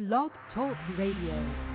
Blog Talk Radio.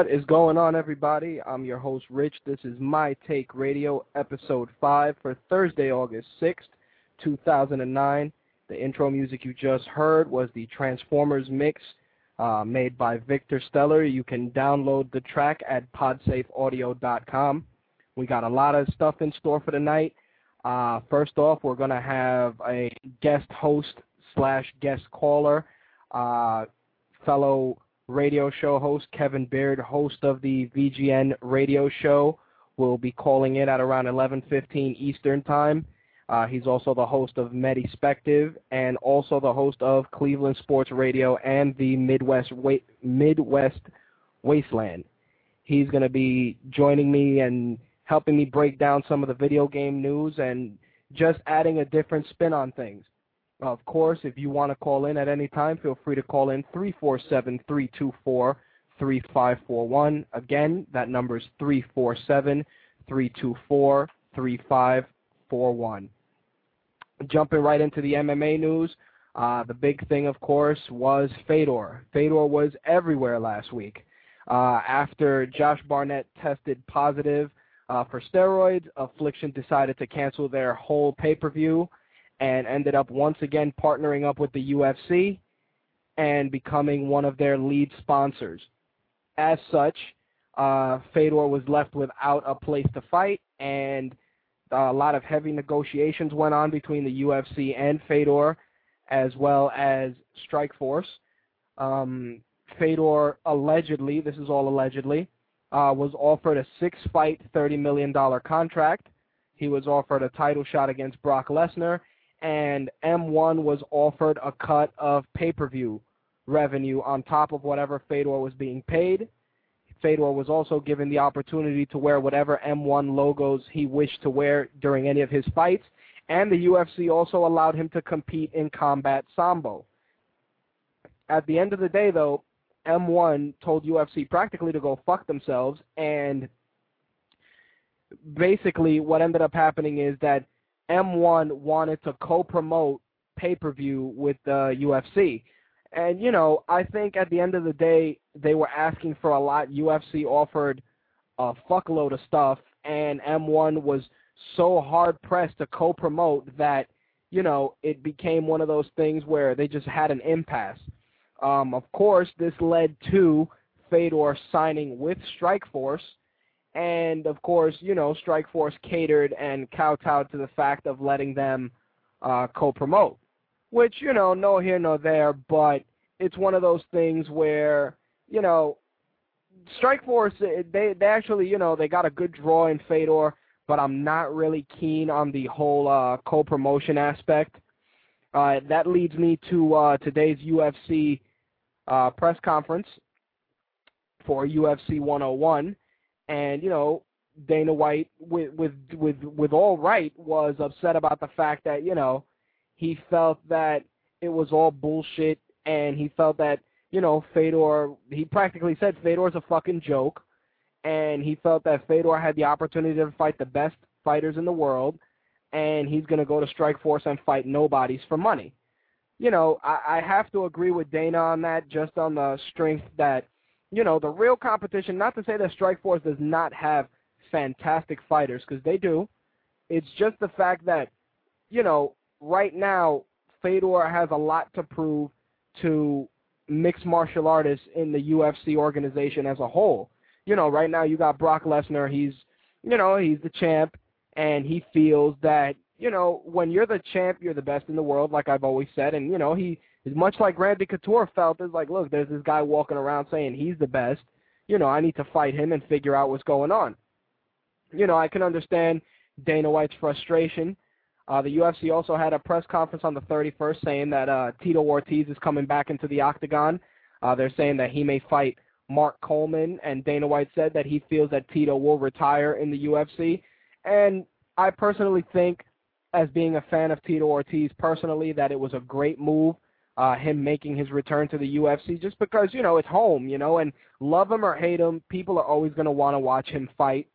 What is going on, everybody? I'm your host, Rich. This is My Take Radio, episode 5 for Thursday, August 6th, 2009. The intro music you just heard was the Transformers mix uh, made by Victor Stellar. You can download the track at podsafeaudio.com. We got a lot of stuff in store for tonight. Uh, first off, we're going to have a guest host slash guest caller, uh, fellow radio show host Kevin Baird, host of the VGN radio show, will be calling in at around 11:15 Eastern Time. Uh, he's also the host of Medispective and also the host of Cleveland Sports Radio and the Midwest Wa- Midwest Wasteland. He's going to be joining me and helping me break down some of the video game news and just adding a different spin on things. Of course, if you want to call in at any time, feel free to call in 347-324-3541. Again, that number is 347-324-3541. Jumping right into the MMA news, uh, the big thing, of course, was Fedor. Fedor was everywhere last week. Uh, after Josh Barnett tested positive uh, for steroids, Affliction decided to cancel their whole pay-per-view and ended up once again partnering up with the UFC and becoming one of their lead sponsors. As such, uh, Fedor was left without a place to fight, and a lot of heavy negotiations went on between the UFC and Fedor, as well as Strikeforce. Um, Fedor allegedly, this is all allegedly, uh, was offered a six-fight, $30 million contract. He was offered a title shot against Brock Lesnar, and M1 was offered a cut of pay-per-view revenue on top of whatever Fedor was being paid. Fedor was also given the opportunity to wear whatever M1 logos he wished to wear during any of his fights, and the UFC also allowed him to compete in combat sambo. At the end of the day, though, M1 told UFC practically to go fuck themselves, and basically what ended up happening is that M1 wanted to co-promote pay-per-view with the UFC. And, you know, I think at the end of the day, they were asking for a lot. UFC offered a fuckload of stuff, and M1 was so hard-pressed to co-promote that, you know, it became one of those things where they just had an impasse. Um, of course, this led to Fedor signing with Strikeforce, and of course, you know, Strikeforce catered and kowtowed to the fact of letting them uh, co-promote, which you know, no here, no there, but it's one of those things where you know Strikeforce, they they actually, you know, they got a good draw in Fedor, but I'm not really keen on the whole uh, co-promotion aspect. Uh, that leads me to uh, today's UFC uh, press conference for UFC 101, and you know Dana White, with with with with all right, was upset about the fact that you know he felt that it was all bullshit, and he felt that you know Fedor. He practically said Fedor's a fucking joke, and he felt that Fedor had the opportunity to fight the best fighters in the world, and he's going to go to Strikeforce and fight nobodies for money. You know, I, I have to agree with Dana on that, just on the strength that, you know, the real competition. Not to say that Strikeforce does not have fantastic fighters, because they do. It's just the fact that, you know, right now Fedor has a lot to prove to mixed martial artists in the UFC organization as a whole. You know, right now you got Brock Lesnar. He's, you know, he's the champ and he feels that you know when you're the champ, you're the best in the world, like I've always said, and you know he is much like Randy Couture felt is like, look, there's this guy walking around saying he's the best. You know, I need to fight him and figure out what's going on. You know, I can understand Dana White's frustration. Uh, the UFC also had a press conference on the 31st saying that uh, Tito Ortiz is coming back into the octagon. Uh, they're saying that he may fight Mark Coleman, and Dana White said that he feels that Tito will retire in the UFC. And I personally think, as being a fan of Tito Ortiz personally, that it was a great move, uh, him making his return to the UFC, just because, you know, it's home, you know, and love him or hate him, people are always going to want to watch him fight.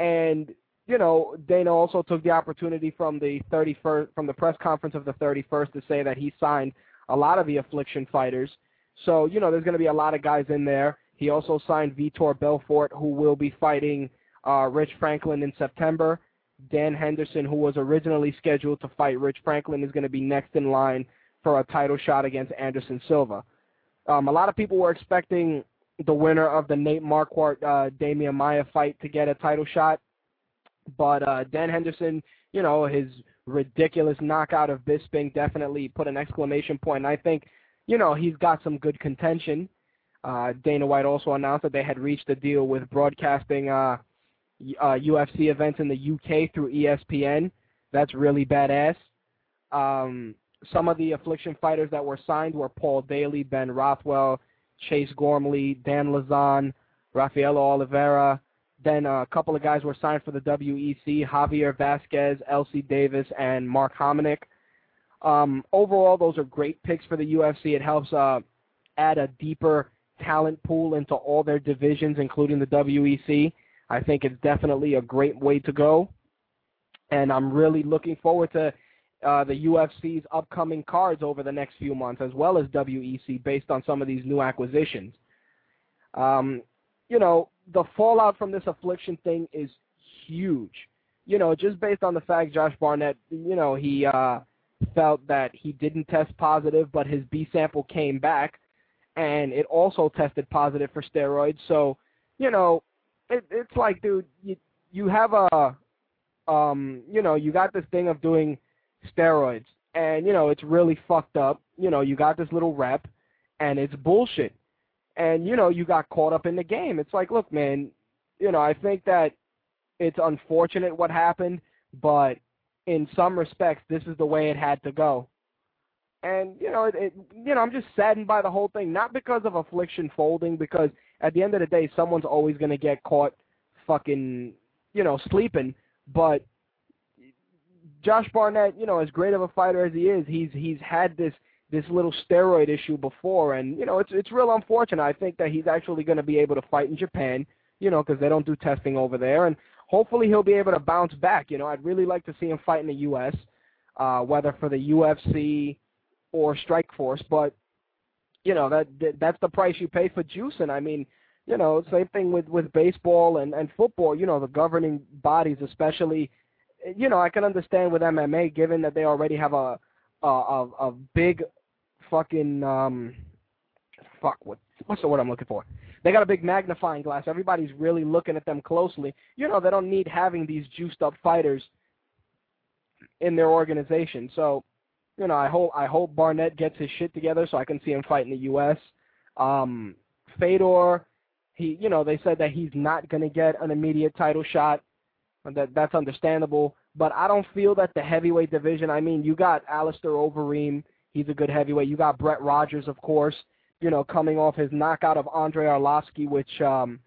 And, you know, Dana also took the opportunity from the 31st, from the press conference of the 31st to say that he signed a lot of the Affliction fighters. So, you know, there's going to be a lot of guys in there. He also signed Vitor Belfort, who will be fighting uh, Rich Franklin in September. Dan Henderson, who was originally scheduled to fight Rich Franklin, is going to be next in line for a title shot against Anderson Silva. Um, a lot of people were expecting the winner of the Nate Marquardt uh, Demian Maia fight to get a title shot, but uh, Dan Henderson, you know, his ridiculous knockout of Bisping definitely put an exclamation point. And I think, you know, he's got some good contention. Uh, Dana White also announced that they had reached a deal with broadcasting uh, uh, UFC events in the UK through ESPN. That's really badass. Um, some of the Affliction fighters that were signed were Paul Daley, Ben Rothwell, Chase Gormley, Dan Lauzon, Rafael Oliveira. Then a couple of guys were signed for the WEC, Javier Vasquez, L.C. Davis, and Mark Hominick. Um, overall, those are great picks for the UFC. It helps uh, add a deeper talent pool into all their divisions, including the WEC. I think it's definitely a great way to go. And I'm really looking forward to uh, the UFC's upcoming cards over the next few months, as well as WEC, based on some of these new acquisitions. Um, you know, the fallout from this affliction thing is huge. You know, just based on the fact Josh Barnett, you know, he uh, felt that he didn't test positive, but his B sample came back, and it also tested positive for steroids. So, you know, it, it's like, dude, you you have a, um, you know, you got this thing of doing steroids, and you know it's really fucked up. You know, you got this little rep, and it's bullshit, and you know you got caught up in the game. It's like, look, man, you know, I think that it's unfortunate what happened, but in some respects, this is the way it had to go. And you know, it, it, you know, I'm just saddened by the whole thing, not because of affliction folding, because at the end of the day, someone's always going to get caught fucking, you know, sleeping. But Josh Barnett, you know, as great of a fighter as he is, he's he's had this this little steroid issue before, and you know, it's it's real unfortunate. I think that he's actually going to be able to fight in Japan, you know, because they don't do testing over there, and hopefully he'll be able to bounce back. You know, I'd really like to see him fight in the U.S., uh, whether for the UFC or Strikeforce, but you know that that's the price you pay for juicing. I mean, you know, same thing with with baseball and and football. You know, the governing bodies, especially, you know, I can understand with MMA, given that they already have a a a, a big fucking um fuck what what's the word I'm looking for? They got a big magnifying glass. Everybody's really looking at them closely. You know, they don't need having these juiced up fighters in their organization. So you know, I hope I hope Barnett gets his shit together so I can see him fight in the U.S. Um, Fedor, he, you know, they said that he's not going to get an immediate title shot. That that's understandable, but I don't feel that the heavyweight division. I mean, you got Alistair Overeem. He's a good heavyweight. You got Brett Rogers, of course. You know, coming off his knockout of Andrei Arlovski, which um,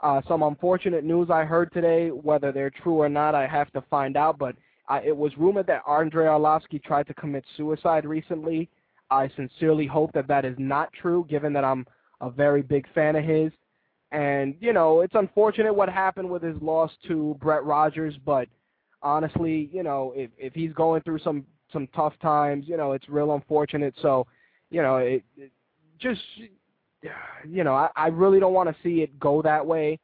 uh, some unfortunate news I heard today. Whether they're true or not, I have to find out. But uh, it was rumored that Andrei Arlovski tried to commit suicide recently. I sincerely hope that that is not true, given that I'm a very big fan of his. And, you know, it's unfortunate what happened with his loss to Brett Rogers, but honestly, you know, if if he's going through some some tough times, you know, it's real unfortunate. So, you know, it, it just you know, I, I really don't want to see it go that way.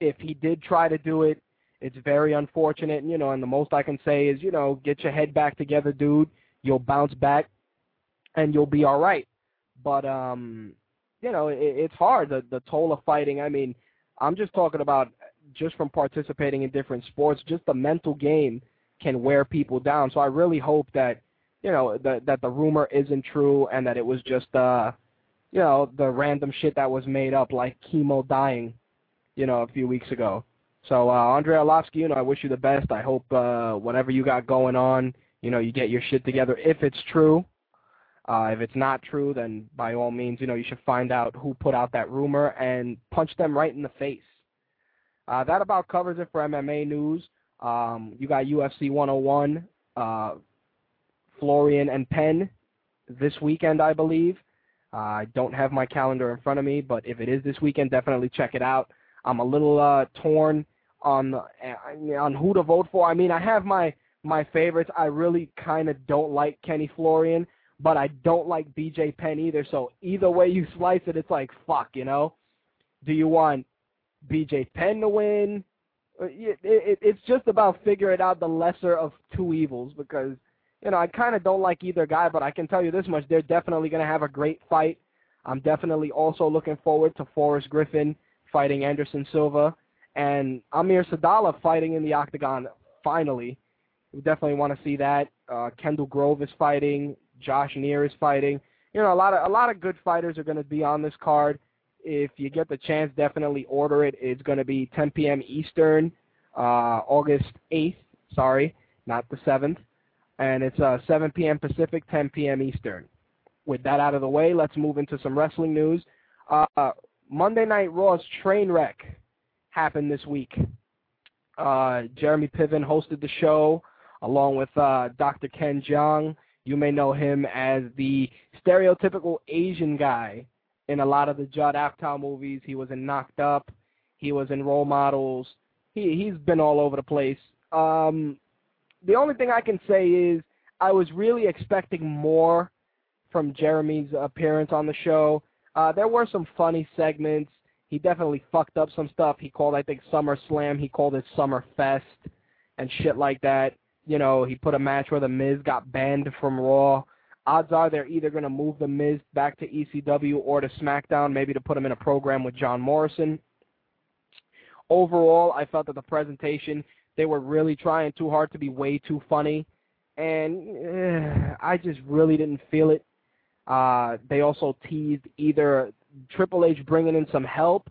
If he did try to do it, it's very unfortunate, you know, and the most I can say is, you know, get your head back together, dude. You'll bounce back and you'll be all right. But um you know, it, it's hard the the toll of fighting. I mean, I'm just talking about just from participating in different sports, just the mental game can wear people down. So I really hope that you know that that the rumor isn't true and that it was just uh you know the random shit that was made up like Kimbo dying, you know, a few weeks ago. So uh Andrei Arlovski, you know, I wish you the best. I hope uh whatever you got going on, you know, you get your shit together if it's true. Uh, if it's not true, then by all means, you know, you should find out who put out that rumor and punch them right in the face. Uh, that about covers it for MMA news. Um, you got UFC 101, uh, Florian and Penn this weekend, I believe. Uh, I don't have my calendar in front of me, but if it is this weekend, definitely check it out. I'm a little uh, torn on uh, on who to vote for. I mean, I have my my favorites. I really kind of don't like Kenny Florian but I don't like BJ Penn either. So either way you slice it, it's like fuck, you know. Do you want BJ Penn to win? Uh, it, it, it's just about figuring out the lesser of two evils because you know I kind of don't like either guy, but I can tell you this much: they're definitely going to have a great fight. I'm definitely also looking forward to Forrest Griffin fighting Anderson Silva and Amir Sadollah fighting in the octagon finally. We definitely want to see that. Uh, Kendall Grove is fighting. Josh Neer is fighting. You know, a lot of a lot of good fighters are going to be on this card. If you get the chance, definitely order it. It's going to be 10 p.m. Eastern, uh, August 8th. Sorry, not the 7th, and it's uh, 7 p.m. Pacific, 10 p.m. Eastern. With that out of the way, let's move into some wrestling news. Uh, Monday Night Raw's train wreck happened this week. Uh, Jeremy Piven hosted the show along with uh, Dr. Ken Jeong you may know him as the stereotypical Asian guy in a lot of the Judd Apatow movies. He was in Knocked Up. He was in Role Models. He he's been all over the place. Um, the only thing I can say is I was really expecting more from Jeremy's appearance on the show. Uh, there were some funny segments. He definitely fucked up some stuff. He called, I think, Summer Slam. He called it Summer Fest and shit like that you know, he put a match where The Miz got banned from Raw. Odds are they're either going to move The Miz back to ECW or to SmackDown, maybe to put him in a program with John Morrison. Overall, I felt that the presentation, they were really trying too hard to be way too funny, and uh, I just really didn't feel it. Uh, they also teased either Triple H bringing in some help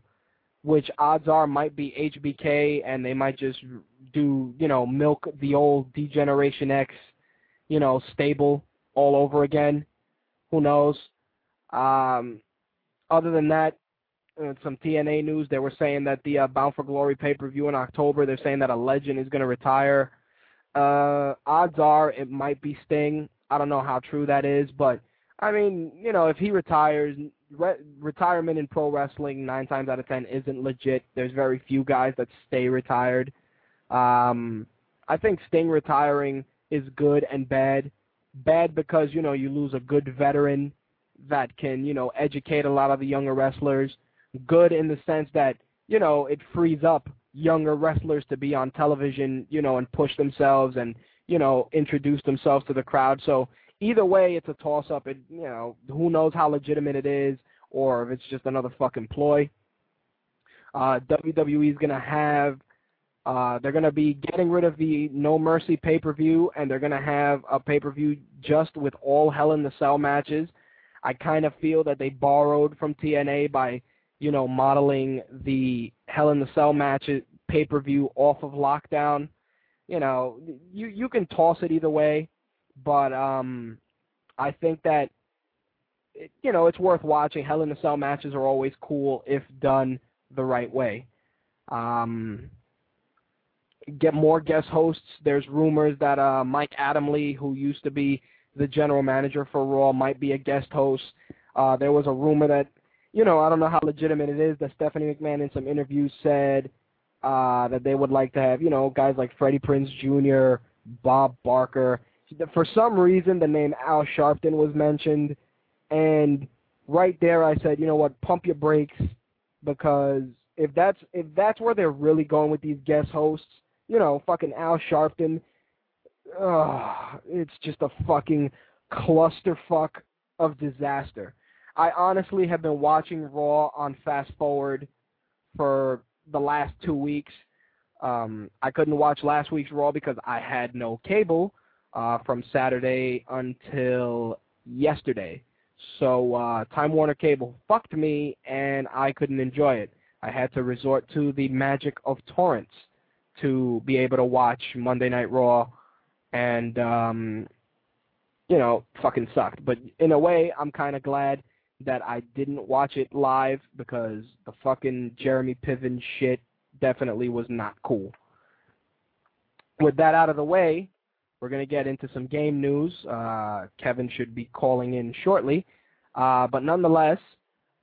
which odds are might be HBK, and they might just do, you know, milk the old D-Generation X, you know, stable all over again. Who knows? Um, other than that, uh, some TNA news. They were saying that the uh, Bound for Glory pay-per-view in October, they're saying that a legend is going to retire. Uh, odds are it might be Sting. I don't know how true that is, but I mean, you know, if he retires, re- retirement in pro wrestling nine times out of ten isn't legit. There's very few guys that stay retired. Um, I think Sting retiring is good and bad. Bad because you know you lose a good veteran that can you know educate a lot of the younger wrestlers. Good in the sense that you know it frees up younger wrestlers to be on television, you know, and push themselves and you know introduce themselves to the crowd. So either way, it's a toss up. It you know who knows how legitimate it is or if it's just another fucking ploy. Uh, WWE is gonna have uh, they're gonna be getting rid of the No Mercy pay per view, and they're gonna have a pay per view just with all Hell in the Cell matches. I kind of feel that they borrowed from TNA by you know, modeling the Hell in the Cell match pay-per-view off of Lockdown. You know, you you can toss it either way, but um, I think that it, you know it's worth watching. Hell in a Cell matches are always cool if done the right way. Um, get more guest hosts. There's rumors that uh, Mike Adamle, who used to be the general manager for Raw, might be a guest host. Uh, there was a rumor that, you know, I don't know how legitimate it is, that Stephanie McMahon in some interviews said uh, that they would like to have, you know, guys like Freddie Prinze Jr., Bob Barker. For some reason, the name Al Sharpton was mentioned, and right there I said, you know what, pump your brakes, because if that's if that's where they're really going with these guest hosts, you know, fucking Al Sharpton, uh, it's just a fucking clusterfuck of disaster. I honestly have been watching Raw on fast forward for the last two weeks. Um, I couldn't watch last week's Raw because I had no cable uh, from Saturday until yesterday. So uh, Time Warner Cable fucked me, and I couldn't enjoy it. I had to resort to the magic of torrents to be able to watch Monday Night Raw, and um, you know, fucking sucked. But in a way, I'm kind of glad that I didn't watch it live because the fucking Jeremy Piven shit definitely was not cool. With that out of the way, we're going to get into some game news. Uh, Kevin should be calling in shortly. Uh, but nonetheless,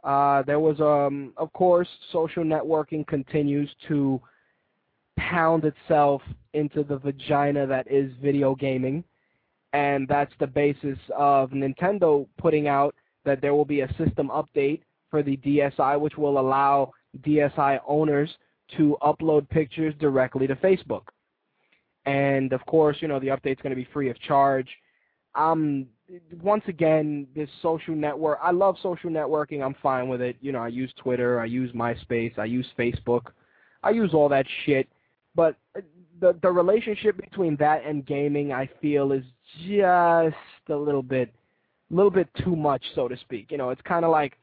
uh, there was, um, of course, social networking continues to pound itself into the vagina that is video gaming. And that's the basis of Nintendo putting out that there will be a system update for the DSi, which will allow DSi owners to upload pictures directly to Facebook. And of course, you know, the update's going to be free of charge. Um, once again, this social network, I love social networking. I'm fine with it. You know, I use Twitter, I use MySpace, I use Facebook, I use all that shit. But the the relationship between that and gaming, I feel, is just a little bit, a little bit too much, so to speak. You know, it's kind of like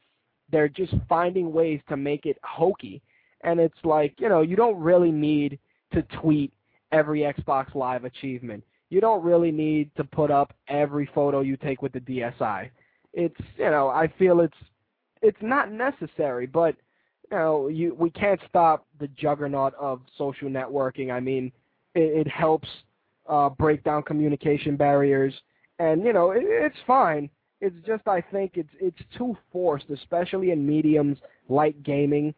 they're just finding ways to make it hokey, and it's like, you know, you don't really need to tweet every Xbox Live achievement. You don't really need to put up every photo you take with the DSi. It's, you know, I feel it's it's not necessary, but you know, you we can't stop the juggernaut of social networking. I mean, it, it helps uh, break down communication barriers, and you know, it, it's fine. It's just I think it's it's too forced, especially in mediums like gaming.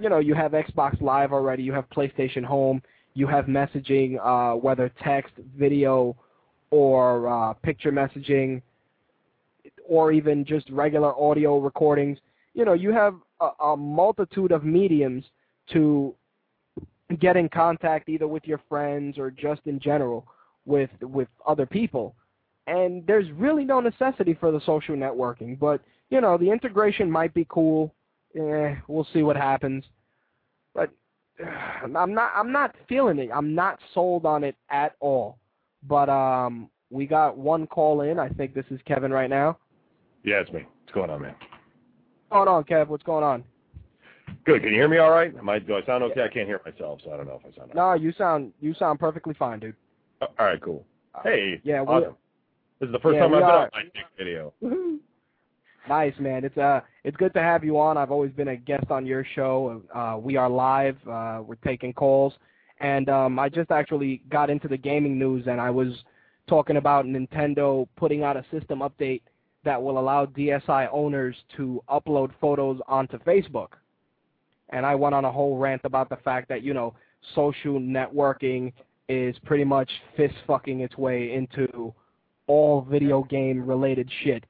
You know, you have Xbox Live already, you have PlayStation Home, you have messaging, uh, whether text, video, or uh, picture messaging, or even just regular audio recordings. You know, you have a, a multitude of mediums to get in contact either with your friends or just in general with with other people. And there's really no necessity for the social networking, but you know, the integration might be cool. Eh, we'll see what happens. But I'm not I'm not feeling it. I'm not sold on it at all. But um we got one call in. I think this is Kevin right now. Yeah, it's me. What's going on, man? What's going on, Kev? What's going on? Good. Can you hear me all right? Am I, do I sound okay? I can't hear myself, so I don't know if I sound. No, you sound you sound perfectly fine, dude. Uh, all right, cool. Hey, yeah, awesome. This is the first yeah, time I've been on my video. Nice, man. It's uh, it's good to have you on. I've always been a guest on your show. Uh, we are live. Uh, we're taking calls, and um, I just actually got into the gaming news, and I was talking about Nintendo putting out a system update that will allow DSi owners to upload photos onto Facebook. And I went on a whole rant about the fact that, you know, social networking is pretty much fist fucking its way into all video game related shit.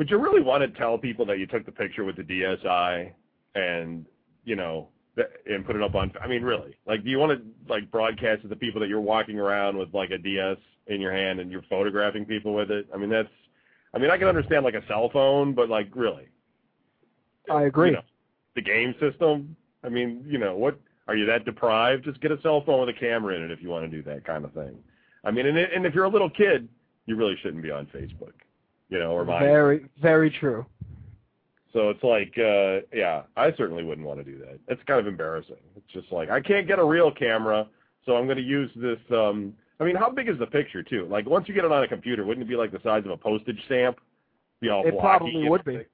Would you really want to tell people that you took the picture with the DSi and, you know, and put it up on I mean really like do you want to like broadcast to the people that you're walking around with like a DS in your hand and you're photographing people with it I mean that's I mean, I can understand like a cell phone, but like really, I agree. You know, the game system. I mean, you know, what are you that deprived? Just get a cell phone with a camera in it if you want to do that kind of thing. I mean, and and if you're a little kid, you really shouldn't be on Facebook, you know, or very very true. So it's like, uh, yeah, I certainly wouldn't want to do that. It's kind of embarrassing. It's just like I can't get a real camera, so I'm going to use this. Um, I mean, how big is the picture too? Like once you get it on a computer, wouldn't it be like the size of a postage stamp? Be all It blocky probably would be.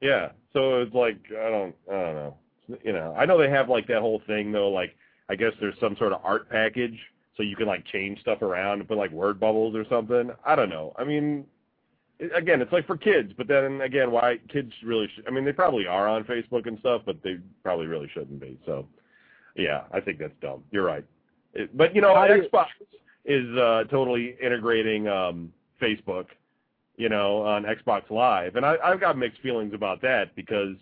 Yeah. So it's like I don't, I don't know. You know, I know they have like that whole thing though. Like I guess there's some sort of art package, so you can like change stuff around and put like word bubbles or something. I don't know. I mean, again, it's like for kids, but then again, why kids really? Sh- I mean, they probably are on Facebook and stuff, but they probably really shouldn't be. So, yeah, I think that's dumb. You're right. It, but you know, How do you- Xbox is uh, totally integrating um, Facebook, you know, on Xbox Live, and I, I've got mixed feelings about that because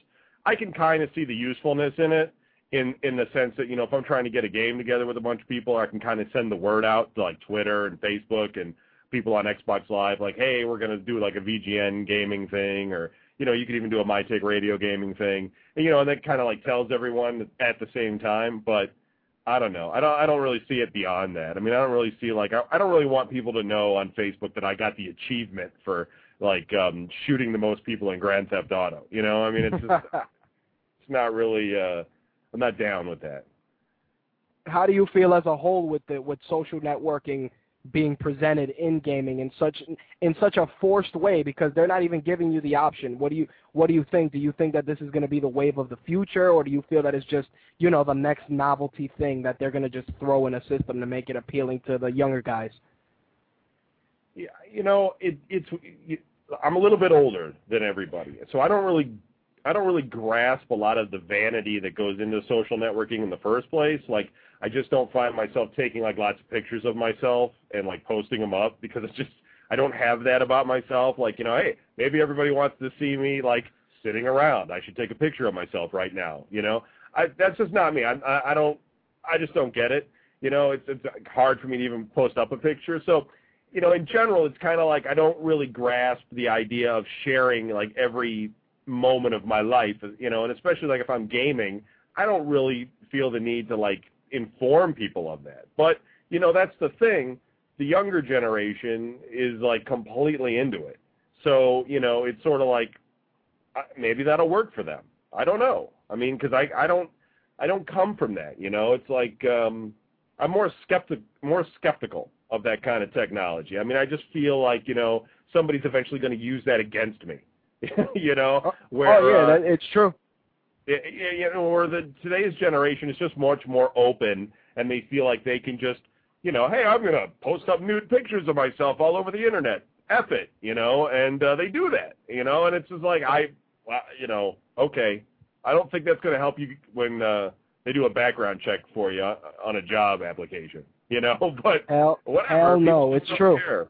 I can kind of see the usefulness in it, in in the sense that you know, if I'm trying to get a game together with a bunch of people, I can kind of send the word out to like Twitter and Facebook and people on Xbox Live, like, hey, we're gonna do like a VGN gaming thing, or you know, you could even do a My Take Radio gaming thing, and, you know, and that kind of like tells everyone at the same time, but. I don't know. I don't. I don't really see it beyond that. I mean, I don't really see like. I, I don't really want people to know on Facebook that I got the achievement for like um shooting the most people in Grand Theft Auto. You know, I mean, it's just, it's not really. uh I'm not down with that. How do you feel as a whole with the with social networking being presented in gaming in such in such a forced way because they're not even giving you the option. What do you what do you think? Do you think that this is going to be the wave of the future, or do you feel that it's just you know the next novelty thing that they're going to just throw in a system to make it appealing to the younger guys? Yeah, you know, it, it's. You, I'm a little bit older than everybody, so I don't really, I don't really grasp a lot of the vanity that goes into social networking in the first place. Like, I just don't find myself taking like lots of pictures of myself and like posting them up because it's just I don't have that about myself. Like, you know, hey, maybe everybody wants to see me like sitting around. I should take a picture of myself right now. You know, I that's just not me. I I, I don't. I just don't get it. You know, it's it's hard for me to even post up a picture. So you know, in general, it's kind of like I don't really grasp the idea of sharing like every moment of my life, you know, and especially like if I'm gaming, I don't really feel the need to like inform people of that. But, you know, that's the thing. The younger generation is like completely into it. So, you know, it's sort of like maybe that'll work for them. I don't know. I mean, cuz I I don't I don't come from that, you know. It's like um I'm more skeptic more skeptical of that kind of technology. I mean, I just feel like, you know, somebody's eventually going to use that against me. you know, where oh yeah, uh, that, it's true. y- y- you know, or the today's generation is just much more open and they feel like they can just, you know, hey, I'm going to post up nude pictures of myself all over the internet. F it, you know, and uh, they do that, you know, and it's just like I, well, you know, okay, I don't think that's going to help you when uh, they do a background check for you on a job application, you know, but Hell, whatever. hell no, it's true. care.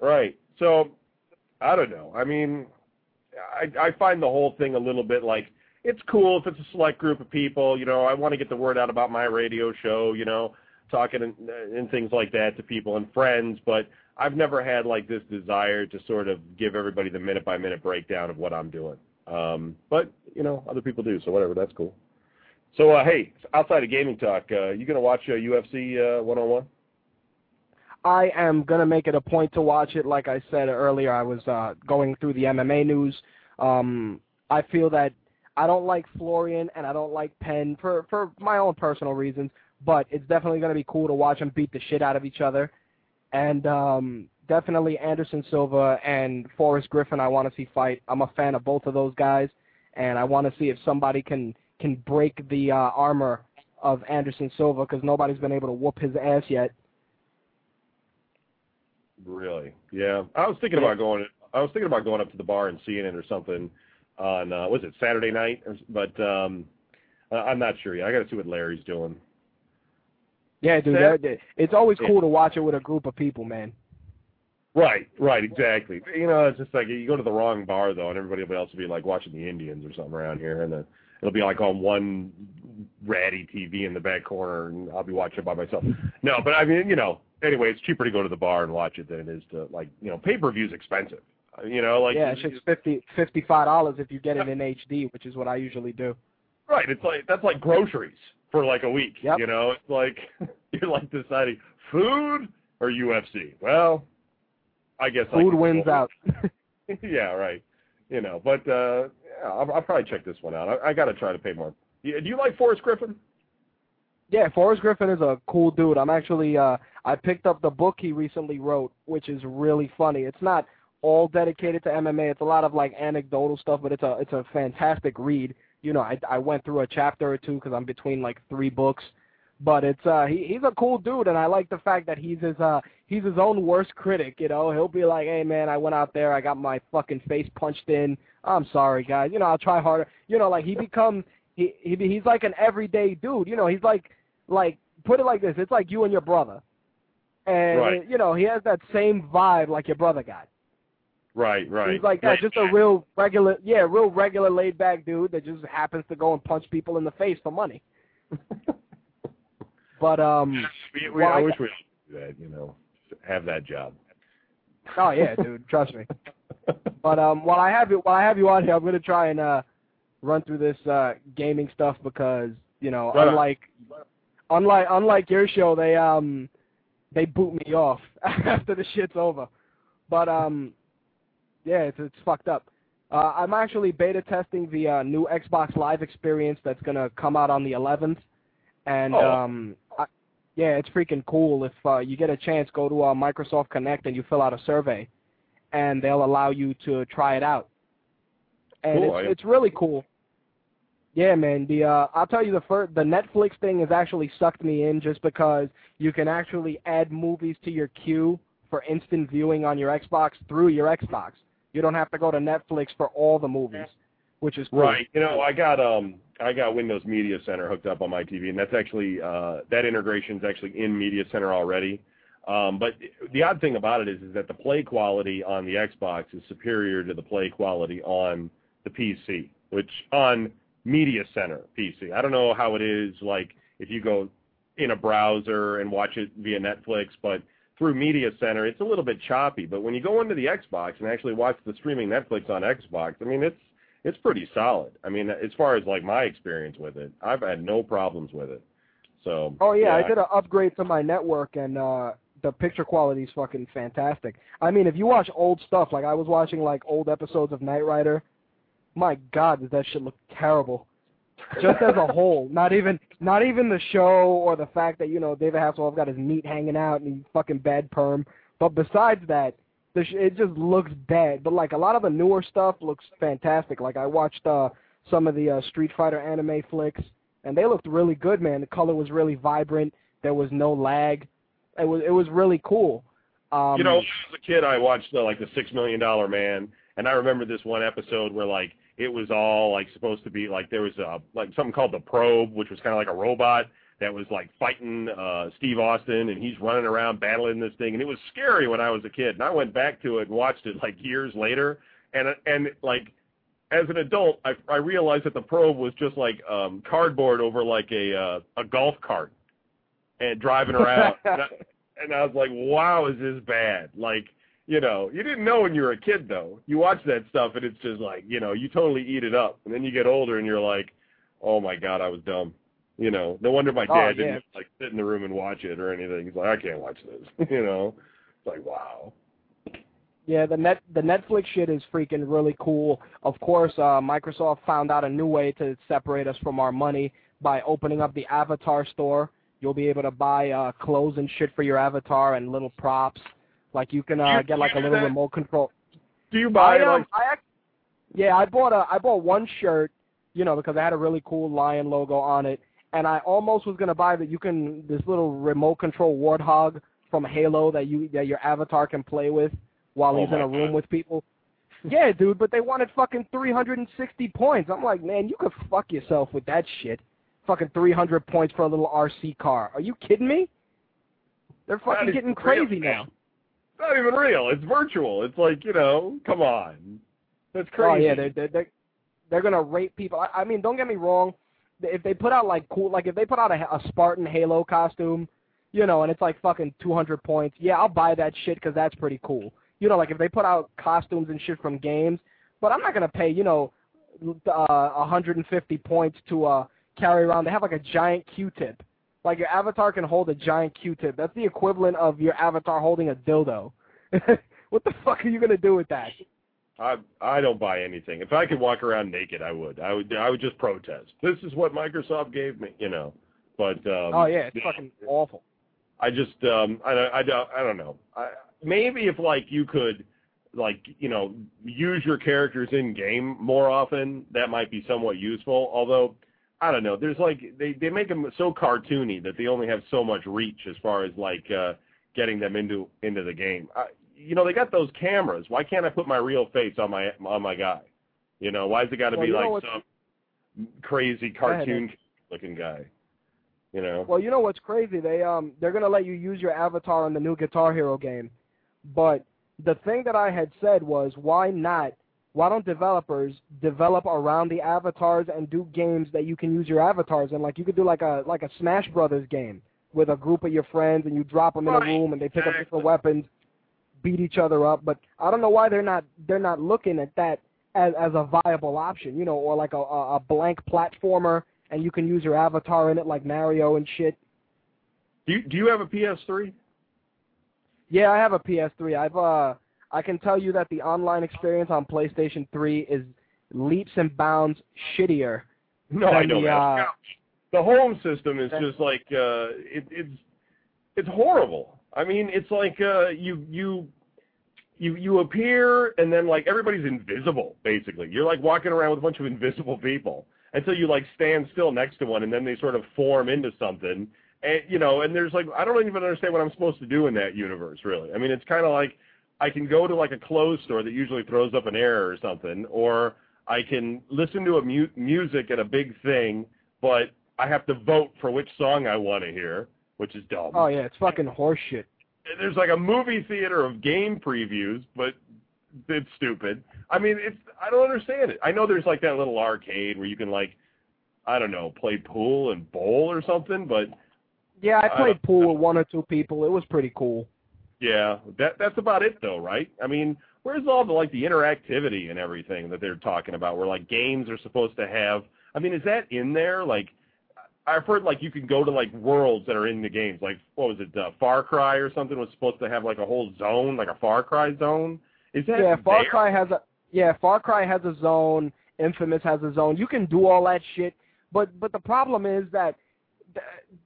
Right. So I don't know. I mean, I I find the whole thing a little bit like it's cool if it's a select group of people. You know, I want to get the word out about my radio show. You know, talking and, and things like that to people and friends. But I've never had like this desire to sort of give everybody the minute by minute breakdown of what I'm doing. Um, but you know, other people do. So whatever. That's cool. So uh, hey, outside of gaming talk, uh, you gonna watch uh, UFC uh, 101? I am gonna make it a point to watch it. Like I said earlier, I was uh, going through the MMA news. Um, I feel that I don't like Florian and I don't like Penn for for my own personal reasons, but it's definitely gonna be cool to watch them beat the shit out of each other. And um, definitely Anderson Silva and Forrest Griffin. I want to see fight. I'm a fan of both of those guys, and I want to see if somebody can can break the uh, armor of Anderson Silva because nobody's been able to whoop his ass yet. Really? Yeah. I was thinking about going. I was thinking about going up to the bar and seeing it or something on uh, was it Saturday night? Or, but um, I'm not sure yet. I got to see what Larry's doing. Yeah, dude, that, that- it's always Yeah. cool to watch it with a group of people, man. Right. Right. Exactly. You know, it's just like you go to the wrong bar though, and everybody else will be like watching the Indians or something around here, and then it'll be like on one ratty TV in the back corner, and I'll be watching it by myself. No, but I mean, you know, anyway, it's cheaper to go to the bar and watch it than it is to like, you know, pay per view's expensive. Uh, You know, like yeah, it's just fifty fifty five dollars if you get it in HD, which is what I usually do. Right. It's like that's like groceries for like a week. Yep. You know, it's like you're like deciding food or UFC. Well, I guess Food can wins go- out. yeah, right. You know, but uh I'll, I'll probably check this one out. I, I got to try to pay more. Do you like Forrest Griffin? Yeah, Forrest Griffin is a cool dude. I'm actually uh I picked up the book he recently wrote, which is really funny. It's not all dedicated to MMA. It's a lot of like anecdotal stuff, but it's a it's a fantastic read. You know, I I went through a chapter or two because I'm between like three books, but it's uh he he's a cool dude, and I like the fact that he's his uh he's his own worst critic. You know, he'll be like, hey man, I went out there, I got my fucking face punched in. I'm sorry guys. You know, I'll try harder. You know, like he becomes he he he's like an everyday dude. You know, he's like like put it like this, it's like you and your brother. And right. you know, he has that same vibe like your brother got. Right, right. He's like that, right. just a real regular, yeah, real regular laid back dude that just happens to go and punch people in the face for money. but um, we, we, well, I, I wish we could that, you know, have that job. Oh yeah, dude, trust me. But um, while I have you, while I have you on here, I'm gonna try and uh, run through this uh gaming stuff because you know, Right unlike unlike unlike your show, they um they boot me off after the shit's over. But um, yeah, it's it's fucked up. Uh, I'm actually beta testing the uh, new Xbox Live experience that's gonna come out on the 11th, and Oh. um, I, yeah, it's freaking cool. If uh, you get a chance, go to uh, Microsoft Connect and you fill out a survey, and they'll allow you to try it out. And Cool, it's it's really cool. Yeah, man. The uh, I'll tell you the first, the Netflix thing has actually sucked me in just because you can actually add movies to your queue for instant viewing on your Xbox through your Xbox. You don't have to go to Netflix for all the movies, which is cool. Right. You know, I got um I got Windows Media Center hooked up on my TV, and that's actually uh, that integration is actually in Media Center already. Um, but the odd thing about it is, is that the play quality on the Xbox is superior to the play quality on the PC, which on Media Center PC. I don't know how it is like if you go in a browser and watch it via Netflix, but through Media Center, it's a little bit choppy. But when you go into the Xbox and actually watch the streaming Netflix on Xbox, I mean, it's it's pretty solid. I mean, as far as like my experience with it, I've had no problems with it. So. Oh yeah, I did an upgrade to my network and uh the picture quality is fucking fantastic. I mean, if you watch old stuff, like I was watching like old episodes of Knight Rider, my god, does that shit look terrible. Just as a whole, not even not even the show or the fact that you know David Hasselhoff got his meat hanging out and he's fucking bad perm. But besides that, the sh- it just looks bad. But like a lot of the newer stuff looks fantastic. Like I watched uh some of the uh, Street Fighter anime flicks, and they looked really good, man. The color was really vibrant. There was no lag. It was it was really cool. Um, you know, as a kid, I watched uh, like the Six Million Dollar Man, and I remember this one episode where like it was all like supposed to be like there was a like something called the Probe, which was kind of like a robot that was like fighting uh Steve Austin, and he's running around battling this thing, and it was scary when I was a kid. And I went back to it and watched it like years later, and and like as an adult, I I realized that the Probe was just like um cardboard over like a uh, a golf cart and driving around. and, I, and I was like, wow, is this bad? Like, you know, you didn't know when you were a kid though. You watch that stuff and it's just like, you know, you totally eat it up. And then you get older and you're like, oh my god, I was dumb. You know, no wonder my Oh, dad yeah. didn't like sit in the room and watch it or anything. He's like, I can't watch this. you know, it's like wow. Yeah, the net the Netflix shit is freaking really cool. Of course, uh, Microsoft found out a new way to separate us from our money by opening up the Avatar store. You'll be able to buy uh, clothes and shit for your avatar and little props. Like you can uh, You- get like a little that? remote control. Do you buy I, um, like I act- yeah, I bought a I bought one shirt, you know, because I had a really cool lion logo on it, and I almost was gonna buy that you can this little remote control warthog from Halo that you that your avatar can play with while Oh he's in a room God. with people. Yeah, dude, but they wanted fucking 360 points. I'm like, man, you could fuck yourself with that shit. Fucking 300 points for a little RC car. Are you kidding me? They're fucking That is getting real, crazy man. now. It's not even real. It's virtual. It's like, you know, come on. That's crazy. Oh yeah, they're they're they're, they're gonna rape people. I, I mean, don't get me wrong. If they put out like cool, like if they put out a, a Spartan Halo costume, you know, and it's like fucking 200 points, yeah, I'll buy that shit because that's pretty cool. You know, like if they put out costumes and shit from games, but I'm not gonna pay, you know, uh, 150 points to uh carry around. They have like a giant Q-tip. Like your avatar can hold a giant Q-tip. That's the equivalent of your avatar holding a dildo. what the fuck are you gonna do with that? I I don't buy anything. If I could walk around naked, I would. I would I would just protest. This is what Microsoft gave me, you know. But um, oh yeah, it's fucking awful. I just um I I don't I don't know. I, maybe if like you could like you know use your characters in game more often, that might be somewhat useful. Although I don't know, there's like they they make them so cartoony that they only have so much reach as far as like uh getting them into into the game. I, you know, they got those cameras. Why can't I put my real face on my on my guy? You know, why's it got to well, be like some crazy cartoon looking guy? You know. Well, you know what's crazy? They um they're gonna let you use your avatar in the new Guitar Hero game, but the thing that I had said was why not? Why don't developers develop around the avatars and do games that you can use your avatars in? Like you could do like a like a Smash Brothers game with a group of your friends and you drop them in a room and they pick up different weapons, beat each other up. But I don't know why they're not they're not looking at that as as a viable option, you know, or like a a blank platformer and you can use your avatar in it like Mario and shit. Do you, do you have a PS3? Yeah, I have a PS3. I've uh I can tell you that the online experience on PlayStation 3 is leaps and bounds shittier. No, I know the. Uh, the home system is just like uh it, it's it's horrible. I mean, it's like uh you you you you appear and then like everybody's invisible basically. You're like walking around with a bunch of invisible people until you like stand still next to one and then they sort of form into something. And you know, and there's like I don't even understand what I'm supposed to do in that universe really. I mean, it's kind of like I can go to like a clothes store that usually throws up an error or something or I can listen to a mu- music at a big thing, but I have to vote for which song I want to hear, which is dumb. Oh yeah, it's fucking horseshit. There's like a movie theater of game previews, but it's stupid. I mean, it's I don't understand it. I know there's like that little arcade where you can like I don't know, play pool and bowl or something, but Yeah, I I played don't- pool with one or two people. It was pretty cool. Yeah, that that's about it though, right? I mean, where's all the like the interactivity and everything that they're talking about where like games are supposed to have I mean, is that in there? Like I've heard like you can go to like worlds that are in the games. Like what was it, uh, Far Cry or something was supposed to have like a whole zone, like a Far Cry zone. Is that Yeah, Far there? Cry has a yeah, Far Cry has a zone. Infamous has a zone. You can do all that shit, but but the problem is that th-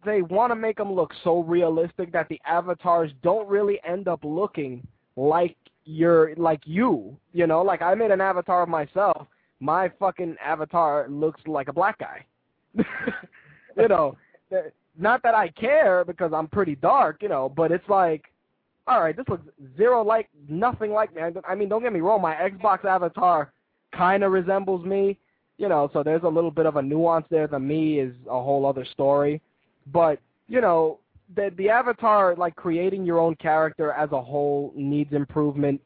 they want to make them look so realistic that the avatars don't really end up looking like you're like you. You know, like I made an avatar of myself. My fucking avatar looks like a black guy. you know, not that I care because I'm pretty dark, you know, but it's like all right, this looks zero like nothing like me. I- mean, don't get me wrong, my Xbox avatar kind of resembles me, you know, so there's a little bit of a nuance there. The me is a whole other story, but you know, the the avatar, like creating your own character as a whole, needs improvement.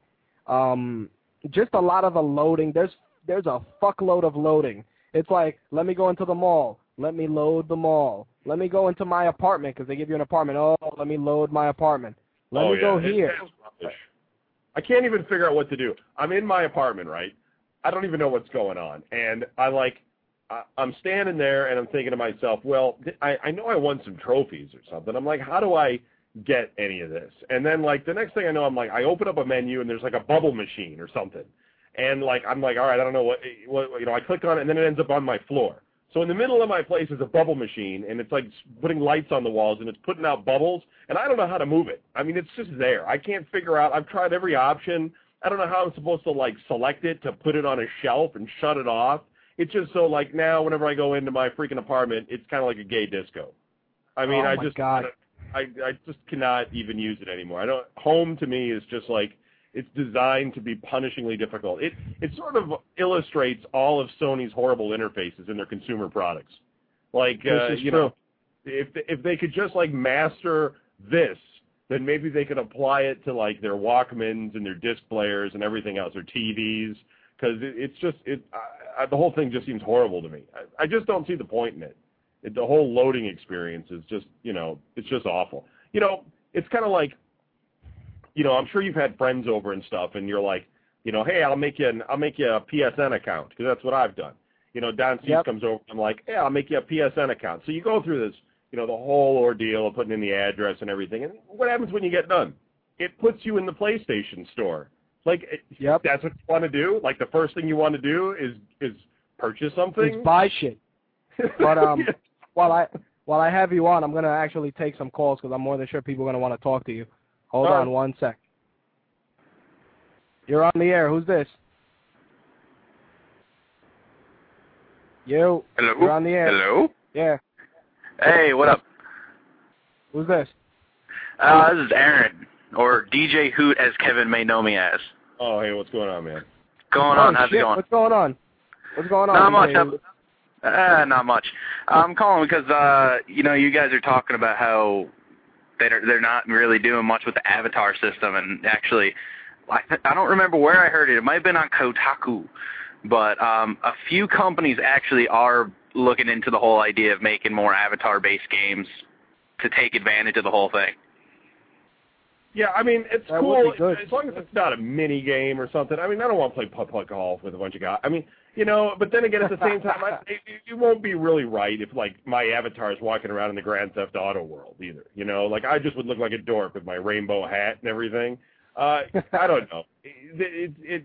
Um, just a lot of the loading. There's there's a fuckload of loading. It's like, let me go into the mall. Let me load the mall. Let me go into my apartment because they give you an apartment. Oh, let me load my apartment. Let oh, me go yeah. it- here. I can't even figure out what to do. I'm in my apartment, right? I don't even know what's going on, and I like, I, I'm standing there and I'm thinking to myself, well, I, I know I won some trophies or something. I'm like, how do I get any of this? And then like the next thing I know, I'm like, I open up a menu and there's like a bubble machine or something, and like I'm like, all right, I don't know what, what you know. I click on it and then it ends up on my floor. So in the middle of my place is a bubble machine, and it's like putting lights on the walls, and it's putting out bubbles, and I don't know how to move it. I mean, it's just there. I can't figure out. I've tried every option. I don't know how I'm supposed to like select it to put it on a shelf and shut it off. It's just so like now, whenever I go into my freaking apartment, it's kind of like a gay disco. I mean, Oh, I just God. I I just cannot even use it anymore. I don't. Home to me is just like it's designed to be punishingly difficult. It it sort of illustrates all of Sony's horrible interfaces in their consumer products. Like uh, you know, if if they could just like master this, then maybe they could apply it to like their Walkmans and their disc players and everything else, or TVs, because it, it's just it I, I, the whole thing just seems horrible to me. I, I just don't see the point in it. it. The whole loading experience is just you know it's just awful. You know, it's kind of like you know, I'm sure you've had friends over and stuff, and you're like, you know, hey, I'll make you an, I'll make you a PSN account because that's what I've done. You know, Don Cease Yep. comes over, I'm like, yeah, I'll make you a PSN account. So you go through this, you know, the whole ordeal of putting in the address and everything, and what happens when you get done? It puts you in the PlayStation store. Like, it- Yep. that's what you want to do. Like, the first thing you want to do is is purchase something. It's buy shit. But um, while I while I have you on, I'm gonna actually take some calls because I'm more than sure people are gonna want to talk to you. Hold All right. on one sec. You're on the air. Who's this? You. Hello? You're on the air. Hello? Yeah. Hey, what up? Who's this? Uh, this is Aaron, or DJ Hoot as Kevin may know me as. oh, hey, what's going on, man? Going oh, on, how's shit. it going? What's going on? What's going on? Not much. Uh, not much. I'm calling because, uh, you know, you guys are talking about how they're, they're not really doing much with the Avatar system, and actually, I, I don't remember where I heard it. It might have been on Kotaku, but um, a few companies actually are looking into the whole idea of making more Avatar-based games to take advantage of the whole thing. Yeah, I mean it's That cool good. as long as it's not a mini game or something. I mean, I don't want to play putt putt golf with a bunch of guys. I mean, you know, but then again, at the same time, I, it, it won't be really right if like my avatar is walking around in the Grand Theft Auto world either. You know, like I just would look like a dork with my rainbow hat and everything. Uh, I don't know. It, it, it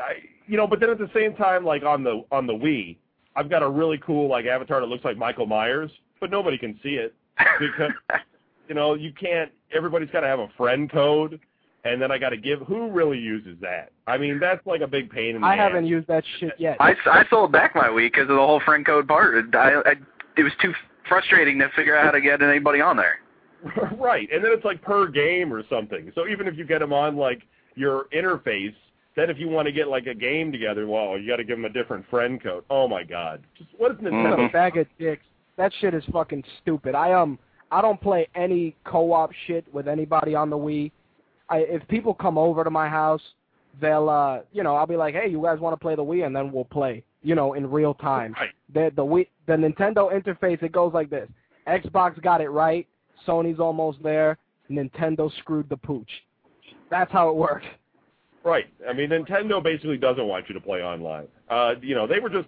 I, you know, but then at the same time, like on the on the Wii, I've got a really cool like avatar that looks like Michael Myers, but nobody can see it because you know, you can't. Everybody's got to have a friend code, and then I got to give. Who really uses that? I mean, that's like a big pain in the I ass. haven't used that shit yet. I, I sold back my week because of the whole friend code part. I, I, it was too frustrating to figure out how to get anybody on there. right, and then it's like per game or something. So even if you get them on like your interface, then if you want to get like a game together, well, you got to give them a different friend code. Oh my God! Just what is Nintendo? a bag of dicks. That shit is fucking stupid. I um I don't play any co-op shit with anybody on the Wii. I if people come over to my house, they'll uh you know, I'll be like, "Hey, you guys want to play the Wii?" and then we'll play, you know, in real time. Right. The the Wii the Nintendo interface it goes like this. Xbox got it right, Sony's almost there, Nintendo screwed the pooch. That's how it works. Right. I mean, Nintendo basically doesn't want you to play online. Uh, you know, they were just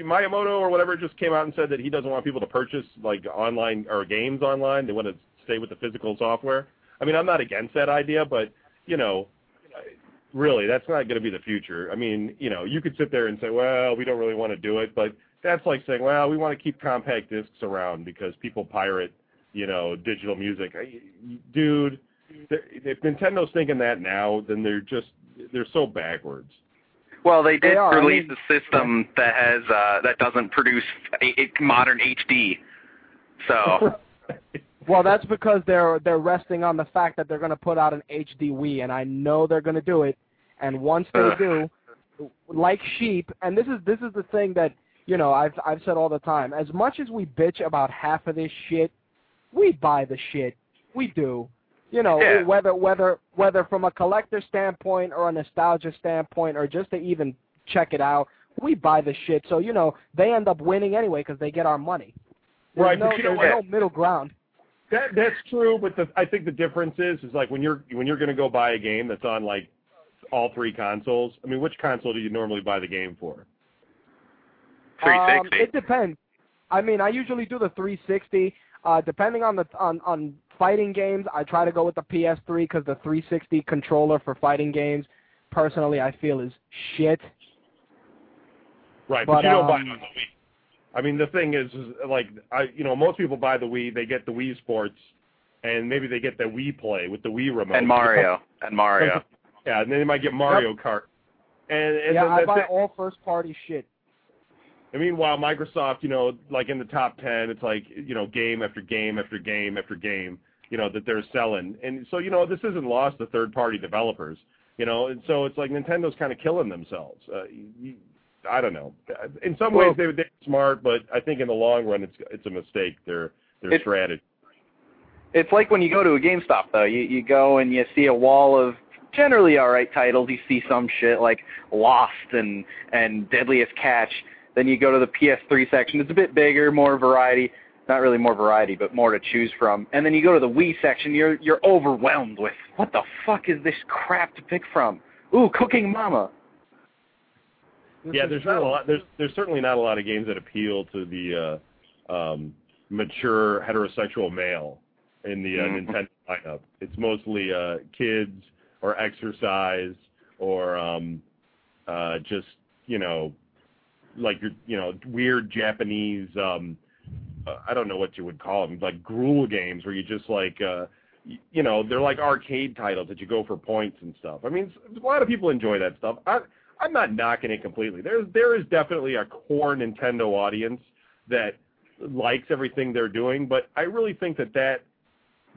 Miyamoto or whatever just came out and said that he doesn't want people to purchase like online or games online. They want to stay with the physical software. I mean, I'm not against that idea, but you know, really, that's not going to be the future. I mean, you know, you could sit there and say, well, we don't really want to do it, but that's like saying, well, we want to keep compact discs around because people pirate, you know, digital music. Dude, if Nintendo's thinking that now, then they're just they're so backwards. Well, they They did are, I release mean- a system that has uh, that doesn't produce a, a modern HD. So Well, that's because they're they're resting on the fact that they're going to put out an HD Wii, and I know they're going to do it. And once they Ugh. do, like sheep, and this is this is the thing that you know I've I've said all the time. As much as we bitch about half of this shit, we buy the shit. We do. You know, Yeah. whether whether whether from a collector standpoint or a nostalgia standpoint or just to even check it out, we buy the shit. So you know they end up winning anyway because they get our money. There's Right, no, but you know there's what? no middle ground. That that's true, but the, I think the difference is is like when you're when you're going to go buy a game that's on like all three consoles. I mean, which console do you normally buy the game for? 360. Um, it depends. I mean, I usually do the 360. Uh, depending on the on on fighting games, I try to go with the PS3 because the 360 controller for fighting games, personally, I feel is shit. Right, but, But, you don't buy um, it on the Wii. I mean, the thing is, is like I, you know, most people buy the Wii, they get the Wii Sports, and maybe they get the Wii Play with the Wii remote and Mario and Mario. Yeah, and then they might get Mario Kart. And, and yeah, then I buy it. all first party shit. And meanwhile, Microsoft, you know, like in the top ten, it's like you know, game after game after game after game, you know, that they're selling. And so, you know, this isn't lost to third-party developers, you know. And so it's like Nintendo's kind of killing themselves. Uh, you, I don't know. In some Well- ways, they they're smart, but I think in the long run, it's it's a mistake. Their their It's- strategy. It's like when you go to a GameStop though. You you go and you see a wall of generally all right titles. You see some shit like Lost and and Deadliest Catch. Then you go to the PS3 section. It's a bit bigger, more variety. Not really more variety, but more to choose from. And then you go to the Wii section. You're you're overwhelmed with what the fuck is this crap to pick from? Ooh, Cooking Mama. This Yeah, there's not a lot. There's there's certainly not a lot of games that appeal to the uh, um, mature heterosexual male in the uh, Mhm. Nintendo lineup. It's mostly uh, kids or exercise or um, uh, just you know, like your you know weird Japanese. Um, uh, I don't know what you would call them, like gruel games where you just like. Uh, you know, they're like arcade titles that you go for points and stuff. I mean, a lot of people enjoy that stuff. I, I'm not knocking it completely. There's there is definitely a core Nintendo audience that likes everything they're doing, but I really think that that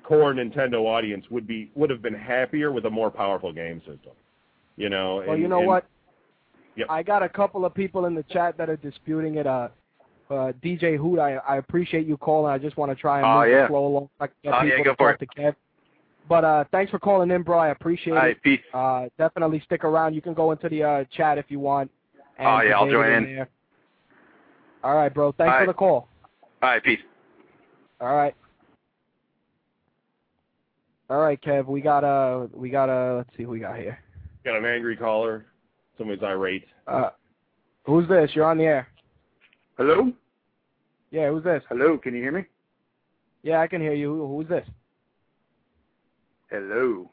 core Nintendo audience would be would have been happier with a more powerful game system. You know. Well, and- you know and- what? Yep. I got a couple of people in the chat that are disputing it. Uh, uh, DJ Hoot, I, I appreciate you calling. I just want to try and Oh, move yeah. the flow along. so I can get Oh, yeah, people go to for talk to Kev. But uh, thanks for calling in, bro. I appreciate All right, it. peace. Uh, definitely stick around. You can go into the uh, chat if you want. and Oh, yeah, I'll join in. there. All right, bro. Thanks All for right. the call. All right, peace. All right. All right, Kev. We got a, we got a, let's see who we got here. got an angry caller. Somebody's irate. Uh, who's this? You're on the air. Hello? Yeah, who's this? Hello, can you hear me? Yeah, I can hear you. Who- Who's this? Hello.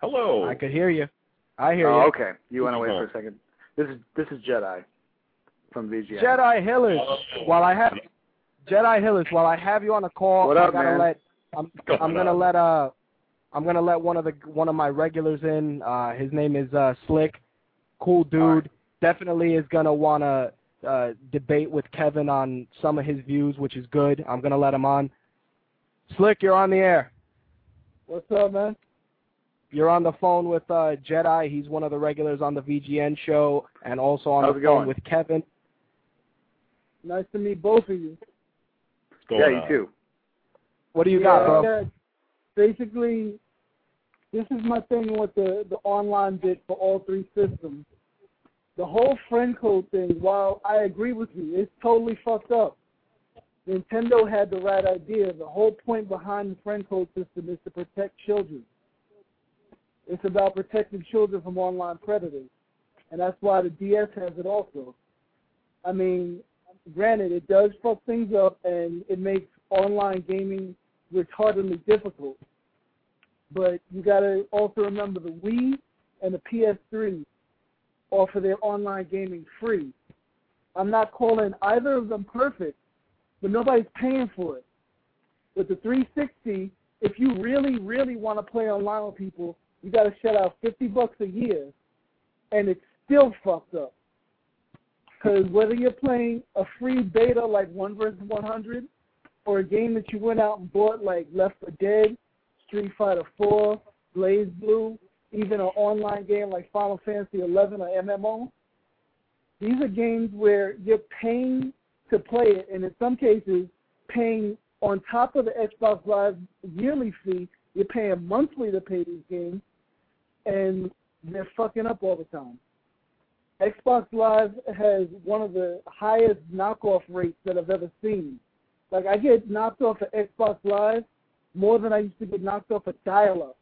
Hello. I could hear you. I hear Oh, you. okay. You went Who's away for a second. This is this is Jedi from VGN. Jedi Hillis. Oh. While I have Jedi Hillis, while I have you on the call, What I gotta man? let I'm Going I'm gonna on? let uh I'm gonna let one of the one of my regulars in. Uh his name is uh Slick. Cool dude. All right. Definitely is gonna wanna uh debate with Kevin on some of his views, which is good. I'm gonna let him on. Slick, you're on the air. What's up, man? You're on the phone with uh Jedi. He's one of the regulars on the VGN show and also on How's the phone going? with Kevin. Nice to meet both of you. What's going Yeah, you too. What do you Yeah, got, bro? Got- basically, this is my thing with the the online bit for all three systems. The whole friend code thing, while I agree with you, it's totally fucked up. Nintendo had the right idea. The whole point behind the friend code system is to protect children. It's about protecting children from online predators. And that's why the DS has it also. I mean, granted, it does fuck things up and it makes online gaming retardedly difficult. But you gotta also remember the Wii and the PS3 offer their online gaming free. I'm not calling either of them perfect, but nobody's paying for it. With the 360, if you really, really want to play online with people, you got to shell out 50 bucks a year, and it's still fucked up. Because whether you're playing a free beta like One vs 100, or a game that you went out and bought like Left 4 Dead, Street Fighter 4, Blaze Blue, even an online game like Final Fantasy 11 or MMO, these are games where you're paying to play it, and in some cases, paying on top of the Xbox Live yearly fee, you're paying monthly to play these games, and they're fucking up all the time. Xbox Live has one of the highest knockoff rates that I've ever seen. Like I get knocked off of Xbox Live more than I used to get knocked off of dial-up,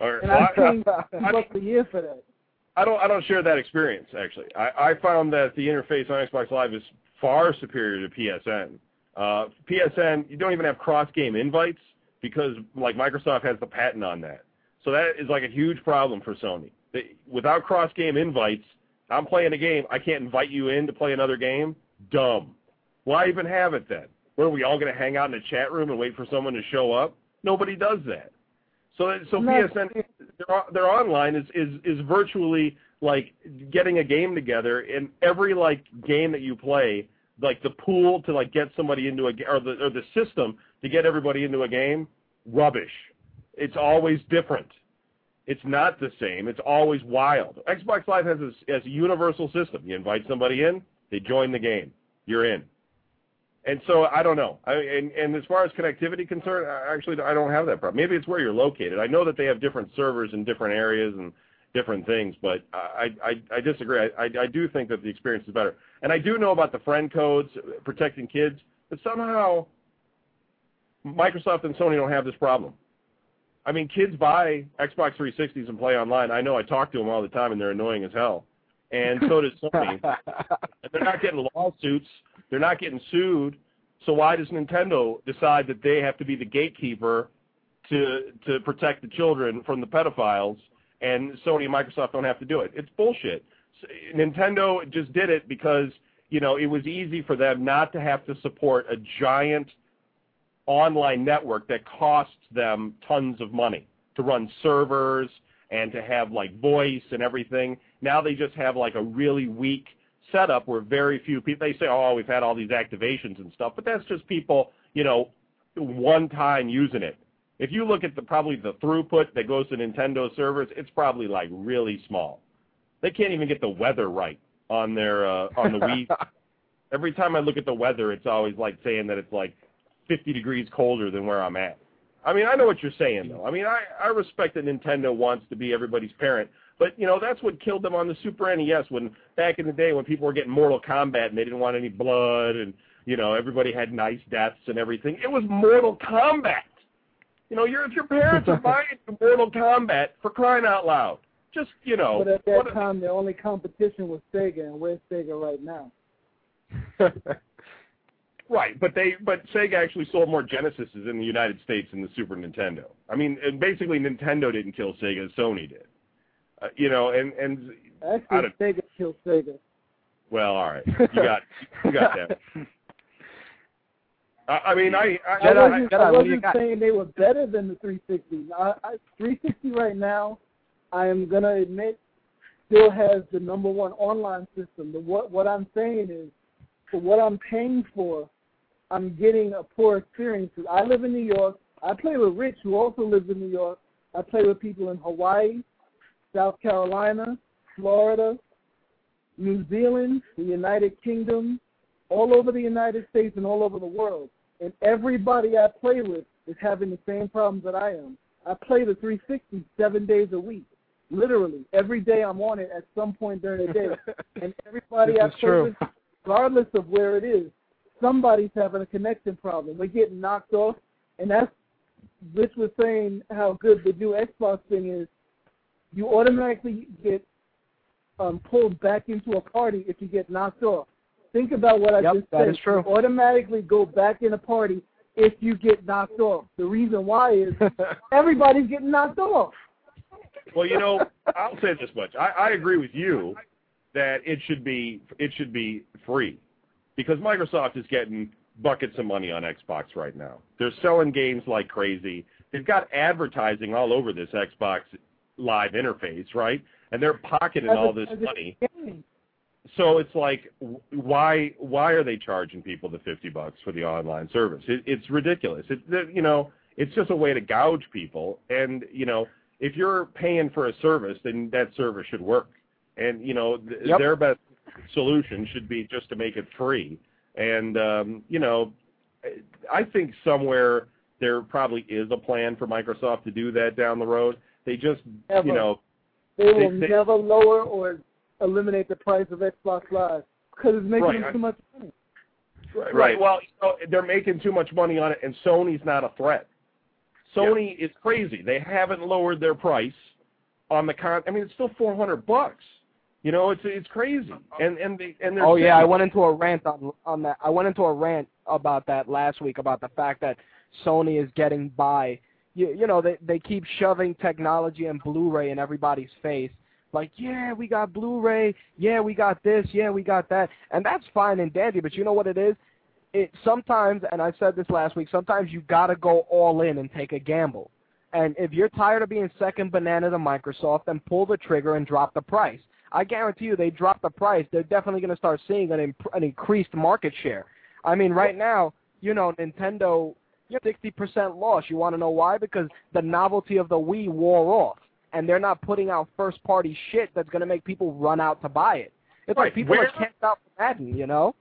Right. and Well, I- paying I- fifty bucks year for that. I don't I don't share that experience actually. I, I found that the interface on Xbox Live is far superior to PSN. Uh, PSN you don't even have cross game invites because like Microsoft has the patent on that. So that is like a huge problem for Sony. They, without cross game invites, I'm playing a game, I can't invite you in to play another game. Dumb. Why even have it then? Where are we all going to hang out in a chat room and wait for someone to show up? Nobody does that. So so. PSN their their online is is is virtually like getting a game together and every like game that you play like the pool to like get somebody into a or the or the system to get everybody into a game rubbish. It's always different. It's not the same. It's always wild. Xbox Live has a, has a universal system. You invite somebody in they join the game. You're in and so I don't know. I, and, and as far as connectivity concerned, I actually I don't have that problem. Maybe it's where you're located. I know that they have different servers in different areas and different things, but I I, I disagree. I, I I do think that the experience is better. And I do know about the friend codes protecting kids, but somehow Microsoft and Sony don't have this problem. I mean, kids buy Xbox 360s and play online. I know I talk to them all the time, and they're annoying as hell. And so does Sony. And they're not getting lawsuits. They're not getting sued. So why does Nintendo decide that they have to be the gatekeeper to to protect the children from the pedophiles, and Sony and Microsoft don't have to do it. It's bullshit. Nintendo just did it because you know it was easy for them not to have to support a giant online network that costs them tons of money to run servers and to have like voice and everything. Now they just have like a really weak setup where very few people they say, "Oh, we've had all these activations and stuff," but that's just people, you know, one time using it. If you look at the probably the throughput that goes to Nintendo servers, it's probably like really small. They can't even get the weather right on their uh, on the Wii. Every time I look at the weather, it's always like saying that it's like 50 degrees colder than where I'm at. I mean, I know what you're saying though. I mean, I I respect that Nintendo wants to be everybody's parent, but you know that's what killed them on the Super NES when back in the day when people were getting Mortal Kombat and they didn't want any blood and you know everybody had nice deaths and everything. It was Mortal Kombat. You know, your if your parents are buying Mortal Kombat for crying out loud, just you know. But at that what- time, the only competition was Sega, and where's Sega right now? Right, but they but Sega actually sold more Genesises in the United States than the Super Nintendo. I mean, and basically Nintendo didn't kill Sega, Sony did. Uh, you know, and and I Actually, Sega killed Sega. well, all right, you got you got that. I, I mean, I I, I wasn't, I what do you wasn't saying they were better than the 360. I, I, 360 right now, I am gonna admit, still has the number one online system. The, what what I'm saying is, for what I'm paying for, I'm getting a poor experience. I live in New York. I play with Rich, who also lives in New York. I play with people in Hawaii, South Carolina, Florida, New Zealand, the United Kingdom, all over the United States and all over the world. And everybody I play with is having the same problems that I am. I play the 360 seven days a week. Literally. Every day I'm on it at some point during the day. And everybody I play true. with, regardless of where it is, somebody's having a connection problem. We're getting knocked off. And that's, Rich was saying how good the new Xbox thing is. You automatically get um, pulled back into a party if you get knocked off. Think about what I Yep, just that said. is true. You automatically go back in a party if you get knocked off. The reason why is everybody's getting knocked off. well, you know, I'll say this much. I, I agree with you that it should be it should be free because Microsoft is getting buckets of money on Xbox right now. They're selling games like crazy. They've got advertising all over this Xbox Live interface, right? And they're pocketing all this money. So it's like, why why are they charging people the fifty bucks for the online service? It, it's ridiculous. It, you know, it's just a way to gouge people. And you know, if you're paying for a service, then that service should work. And you know, th- Yep. their best solution should be just to make it free. And um, you know, I think somewhere there probably is a plan for Microsoft to do that down the road. They just, Never. you know, They will They- they- never lower or eliminate the price of Xbox Live because it's making Right, them I- too much money. Right. Right. Well, you know, they're making too much money on it, and Sony's not a threat. Sony is crazy. They haven't lowered their price on the con. I mean, it's still four hundred bucks. You know, it's it's crazy. And and they and they're Oh yeah, I went into a rant on on that. I went into a rant about that last week about the fact that Sony is getting by. You you know they they keep shoving technology and Blu-ray in everybody's face. Like yeah, we got Blu-ray. Yeah, we got this. Yeah, we got that. And that's fine and dandy. But you know what it is? It sometimes, and I said this last week. Sometimes you gotta go all in and take a gamble. And if you're tired of being second banana to Microsoft, then pull the trigger and drop the price. I guarantee you, they drop the price, they're definitely going to start seeing an, imp- an increased market share. I mean, right now, you know, Nintendo, you're 60% loss. You want to know why? Because the novelty of the Wii wore off, and they're not putting out first-party shit that's going to make people run out to buy it. It's Right. like people Where- are camped out for Madden, you know?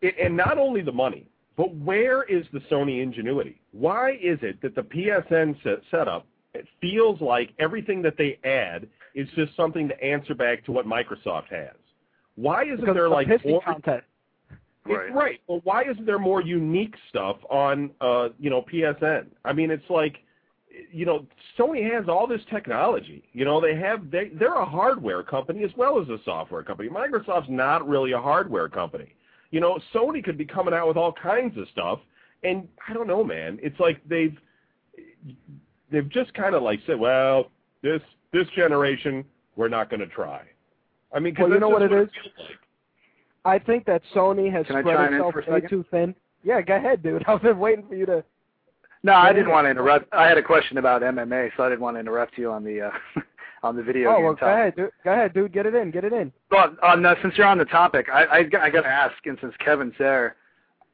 it, and not only the money, but where is the Sony ingenuity? Why is it that the PSN set, setup it feels like everything that they add is just something to answer back to what Microsoft has? Why isn't Because there like pissing more, contest. It's right. Well, why isn't there more unique stuff on, uh, you know, PSN? I mean, it's like, you know, Sony has all this technology. You know, they have they they're a hardware company as well as a software company. Microsoft's not really a hardware company. You know, Sony could be coming out with all kinds of stuff, and I don't know, man. It's like they've they've just kind of like said, well, this this generation we're not going to try. I mean, Well, you know what it is? like. I think that Sony has Can spread itself way too thin. Yeah, go ahead, dude. I've been waiting for you to. No, I didn't want to interrupt. I had a question about MMA, so I didn't want to interrupt you on the uh, on the video oh, game well, go ahead, dude. Go ahead, dude. Get it in. Get it in. Well, uh, since you're on the topic, I, I, I got to ask, and since Kevin's there,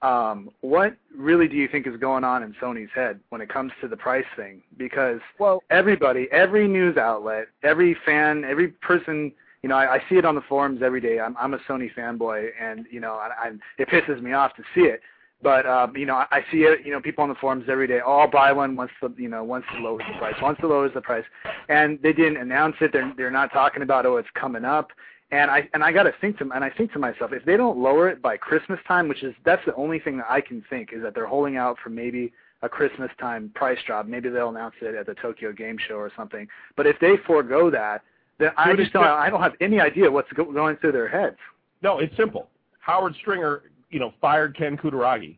um, what really do you think is going on in Sony's head when it comes to the price thing? Because Well, everybody, every news outlet, every fan, every person, you know, I, I see it on the forums every day. I'm, I'm a Sony fanboy, and you know, I, I, it pisses me off to see it. But um, you know, I, I see it. You know, people on the forums every day. Oh, I'll buy one once the you know once the lowers the price. Once the lowers the price, and they didn't announce it. They're they're not talking about oh it's coming up. And I and I got to think to and I think to myself if they don't lower it by Christmas time, which is that's the only thing that I can think is that they're holding out for maybe a Christmas time price drop. Maybe they'll announce it at the Tokyo Game Show or something. But if they forego that, then I just don't I don't have any idea what's going through their heads. No, it's simple. Howard Stringer, you know, fired Ken Kutaragi,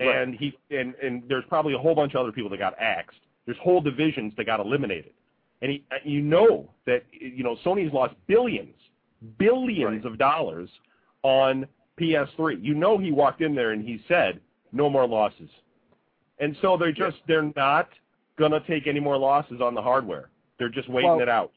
Right. and he and and there's probably a whole bunch of other people that got axed. There's whole divisions that got eliminated, and he, you know that you know Sony's lost billions, billions Right. of dollars on PS3. You know he walked in there and he said no more losses, and so they're just they're not gonna take any more losses on the hardware. They're just waiting Well, it out.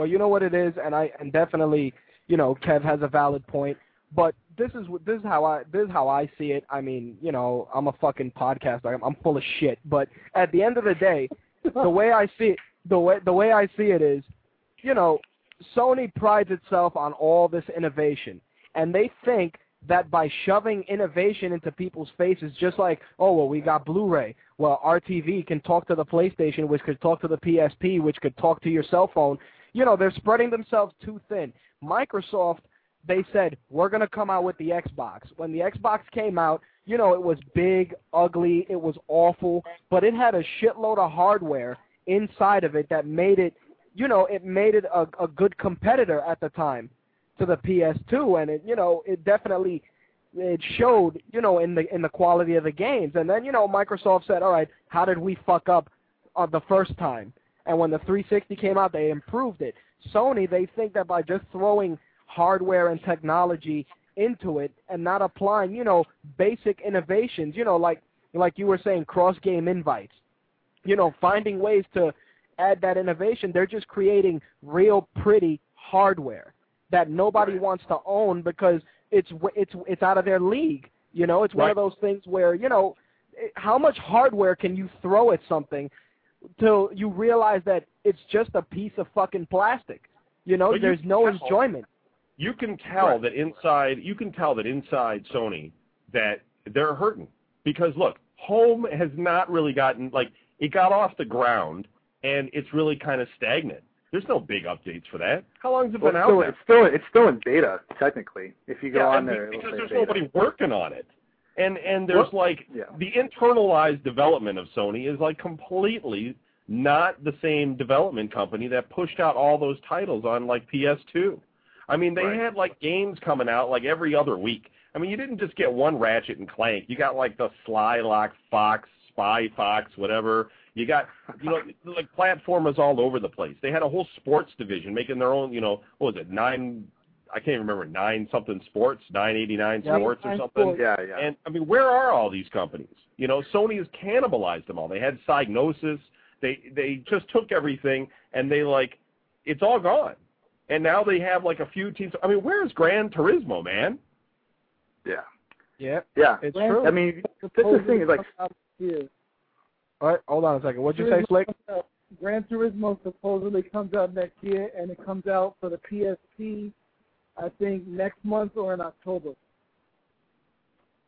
Well, you know what it is, and I and definitely, you know, Kev has a valid point. But this is this is how I this is how I see it. I mean, you know, I'm a fucking podcaster. I'm, I'm full of shit. But at the end of the day, the way I see it, the way the way I see it is, you know, Sony prides itself on all this innovation, and they think that by shoving innovation into people's faces, just like, oh well, we got Blu-ray. Well, RTV can talk to the PlayStation, which could talk to the PSP, which could talk to your cell phone. You know, they're spreading themselves too thin. Microsoft, they said we're going to come out with the Xbox. When the Xbox came out, you know, it was big, ugly, it was awful, but it had a shitload of hardware inside of it that made it, you know, it made it a, a good competitor at the time to the PS2, and it, you know, it definitely it showed, you know, in the in the quality of the games. And then, you know, Microsoft said, all right, how did we fuck up on the first time? And when the 360 came out, they improved it. Sony, they think that by just throwing hardware and technology into it and not applying, you know, basic innovations, you know, like like you were saying, cross game invites, you know, finding ways to add that innovation. They're just creating real pretty hardware that nobody Right. wants to own because it's it's it's out of their league. You know, it's one of those things where you know, how much hardware can you throw at something till you realize that it's just a piece of fucking plastic. You know, But you there's no tell- enjoyment. you can tell Right. that inside you can tell that inside Sony that they're hurting because look, home has not really gotten like it got off the ground and it's really kind of stagnant. There's no big updates for that. How long has it Well, been it's out still, there? it's still it's still in beta technically. If you go yeah, on and be- there, it'll because say there's beta. nobody working on it. And and there's like yeah. the internalized development of Sony is like completely not the same development company that pushed out all those titles on like PS2. I mean, they Right. had like games coming out like every other week. I mean, you didn't just get one Ratchet and Clank. You got like the Slylock Fox, Spy Fox, whatever. You got you know like platformers all over the place. They had a whole sports division making their own. You know what was it nine? I can't even remember nine something sports, nine eighty nine Yeah, sports or something. Sports. Yeah, yeah. And I mean, where are all these companies? You know, Sony has cannibalized them all. They had Psygnosis. They they just took everything and they like it's all gone. And now they have like a few teams. I mean, where's Gran Turismo, man? yeah. Yeah, Yeah. it's Grand- true. I mean, this is the thing is like Yeah. all right, hold on a second. What'd you say, Slick? Gran Turismo supposedly comes out next year, and it comes out for the PSP, I think next month or in October.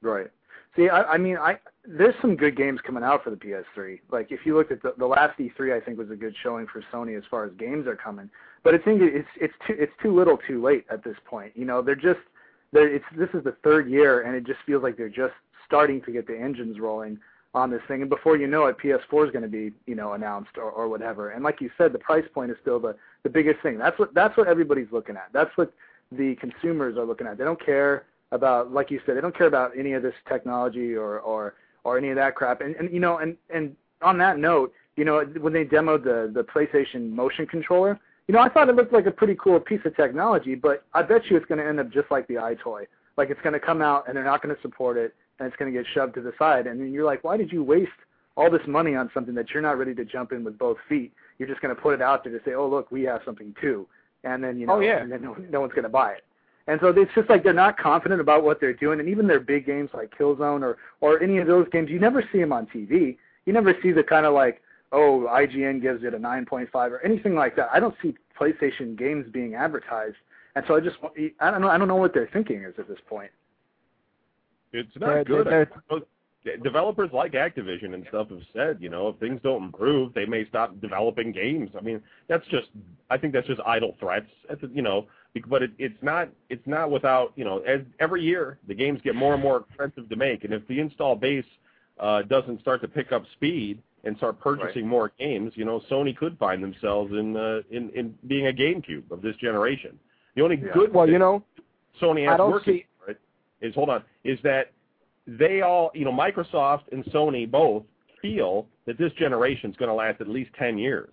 Right. See, I, I mean, I there's some good games coming out for the PS3. Like if you looked at the, the last E3, I think was a good showing for Sony as far as games are coming. But I think it's it's too it's too little, too late at this point. You know, they're just they're, it's this is the third year, and it just feels like they're just starting to get the engines rolling on this thing. And before you know it, PS4 is going to be you know announced or, or whatever. And like you said, the price point is still the the biggest thing. That's what that's what everybody's looking at. That's what the consumers are looking at. They don't care about like you said, they don't care about any of this technology or or or any of that crap. And and you know, and and on that note, you know, when they demoed the the PlayStation motion controller, you know, I thought it looked like a pretty cool piece of technology, but I bet you it's going to end up just like the EyeToy. Like it's going to come out and they're not going to support it, and it's going to get shoved to the side. And then you're like, why did you waste all this money on something that you're not ready to jump in with both feet? You're just going to put it out there to say, oh look, we have something too, and then you oh, know, Oh, yeah. and then no, no one's going to buy it. And so it's just like they're not confident about what they're doing, and even their big games like Killzone or or any of those games, you never see them on TV. You never see the kind of like, oh, IGN gives it a 9.5 or anything like that. I don't see PlayStation games being advertised, and so I just I don't know I don't know what their thinking is at this point. It's They're- not good. they're- But Developers like Activision and stuff have said, you know, if things don't improve, they may stop developing games. I mean, that's just, I think that's just idle threats. That's, you know, but it, it's not, it's not without, you know, as every year the games get more and more expensive to make, and if the install base uh, doesn't start to pick up speed and start purchasing more games, you know, Sony could find themselves in, uh, in in being a GameCube of this generation. The only Yeah. good Well, you know, Sony I has don't working see- for it is hold on is that they all you know Microsoft and Sony both feel that this generation is going to last at least 10 years.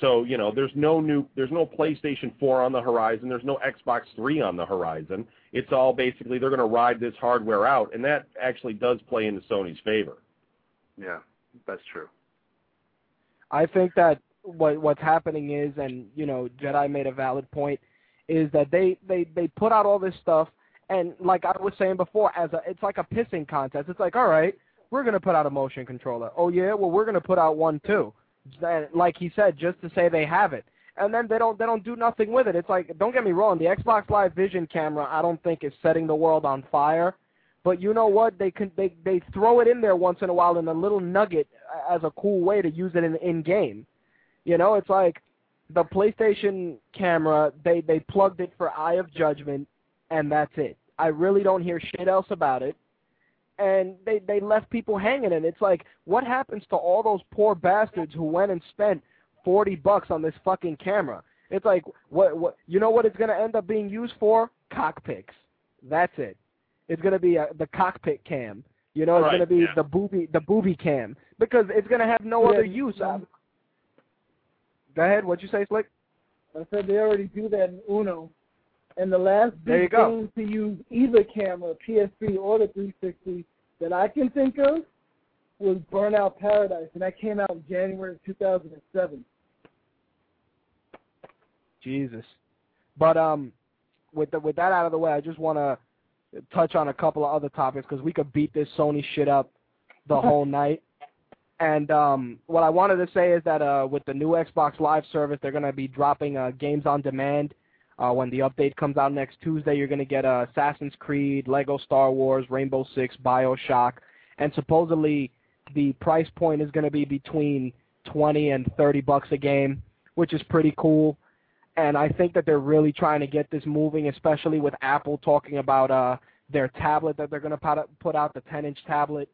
So you know there's no new there's no PlayStation 4 on the horizon. There's no Xbox 3 on the horizon. It's all basically they're going to ride this hardware out, and that actually does play into Sony's favor. Yeah, that's true. I think that what what's happening is, and you know, Jedi made a valid point, is that they they they put out all this stuff, and like I was saying before, as a it's like a pissing contest. It's like, all right, we're gonna put out a motion controller. Oh yeah, well we're gonna put out one too. Like he said, just to say they have it, and then they don't they don't do nothing with it. It's like, don't get me wrong, the Xbox Live Vision camera I don't think is setting the world on fire. But you know what? They can they they throw it in there once in a while in a little nugget as a cool way to use it in in game. You know, it's like the PlayStation camera. They they plugged it for Eye of Judgment, and that's it. I really don't hear shit else about it. And they they left people hanging, and it's like, what happens to all those poor bastards who went and spent forty bucks on this fucking camera? It's like, what what you know what it's gonna end up being used for? Cockpits. That's it. It's gonna be a, the cockpit cam. You know, it's Right, gonna be yeah. the booby the booby cam because it's gonna have no other use. um, Go ahead. What'd you say, Slick? I said they already do that in Uno. And the last big game to use either camera, PS3 or the 360, that I can think of was Burnout Paradise, and that came out in January of 2007. Jesus. But um, with the, with that out of the way, I just want to touch on a couple of other topics because we could beat this Sony shit up the whole night. And um, what I wanted to say is that uh, with the new Xbox Live service, they're going to be dropping uh, games on demand. Uh, when the update comes out next Tuesday, you're going to get uh, Assassin's Creed, Lego Star Wars, Rainbow Six, Bioshock, and supposedly the price point is going to be between 20 and 30 bucks a game, which is pretty cool and I think that they're really trying to get this moving, especially with Apple talking about uh, their tablet that they're going to put out, the 10-inch tablet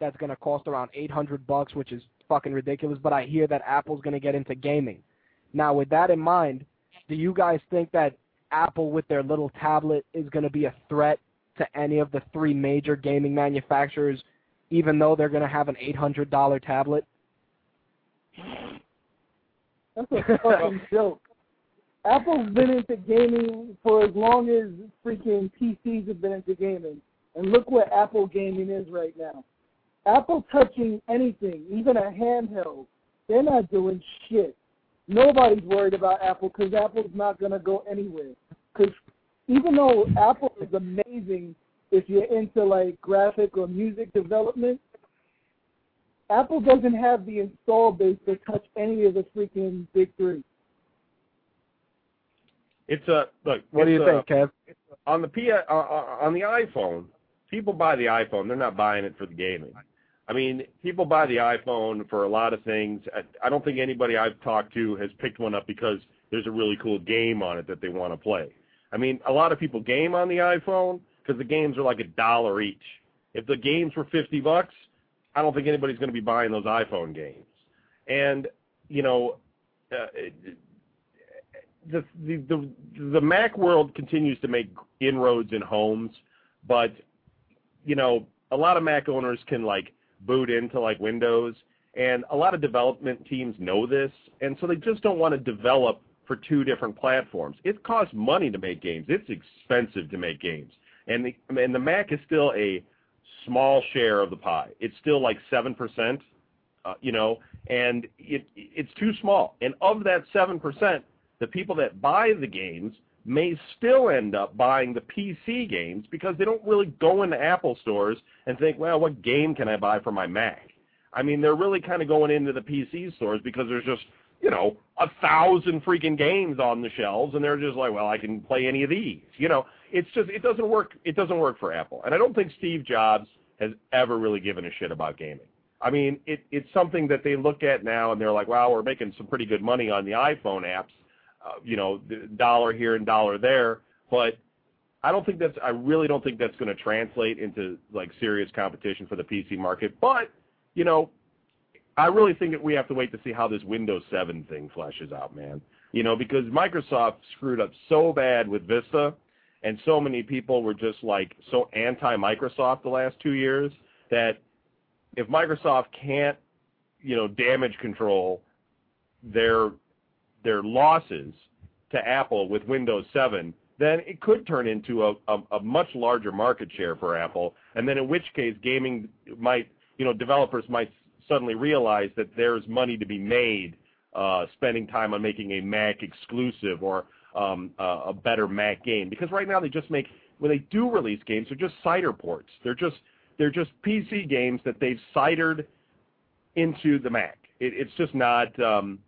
that's going to cost around 800 bucks, which is fucking ridiculous. But I hear that Apple's going to get into gaming. Now, with that in mind, do you guys think that Apple with their little tablet is going to be a threat to any of the three major gaming manufacturers, even though they're going to have an $800 tablet? That's a fucking joke. Apple's been into gaming for as long as freaking PCs have been into gaming. And look where Apple gaming is right now. Apple touching anything, even a handheld, they're not doing shit. Nobody's worried about Apple because Apple's not going to go anywhere. Because even though Apple is amazing if you're into like graphic or music development, Apple doesn't have the install base to touch any of the freaking big three. It's a look. What do you a- think, Kev? on the P uh, uh, on the iPhone, people buy the iPhone. They're not buying it for the gaming. I mean, people buy the iPhone for a lot of things. I, don't think anybody I've talked to has picked one up because there's a really cool game on it that they want to play. I mean, a lot of people game on the iPhone because the games are like a dollar each. If the games were 50 bucks, I don't think anybody's going to be buying those iPhone games. And, you know, uh, the, the the the Mac world continues to make inroads in homes, but you know a lot of Mac owners can like boot into like Windows, And a lot of development teams know this, and so they just don't want to develop for two different platforms. It costs money to make games. It's expensive to make games. And the, and the Mac is still a small share of the pie. It's still like 7%, uh, you know, and it, it's too small. And of that 7%, the people that buy the games may still end up buying the PC games because they don't really go into Apple stores and think, well, what game can I buy for my Mac? I mean, they're really kind of going into the PC stores because there's just, you know, a thousand freaking games on the shelves, and they're just like, well, I can play any of these. You know, it's just it doesn't work. It doesn't work for Apple, and I don't think Steve Jobs has ever really given a shit about gaming. I mean, it, it's something that they look at now, and they're like, wow, we're making some pretty good money on the iPhone apps. Uh, you know, dollar here and dollar there, but I don't think that's I really don't think that's going to translate into like serious competition for the PC market. But you know, I really think that we have to wait to see how this Windows 7 thing fleshes out, man. You know, because Microsoft screwed up so bad with Vista, and so many people were just like so anti-Microsoft the last two years that if Microsoft can't, you know, damage control their their losses to Apple with Windows 7, then it could turn into a, a, a much larger market share for Apple, and then in which case gaming might, you know, developers might suddenly realize that there's money to be made uh, spending time on making a Mac exclusive or um, uh, a better Mac game. Because right now they just make when they do release games, they're just cider ports. They're just they're just PC games that they've cidered into the Mac. It, it's just not. Um,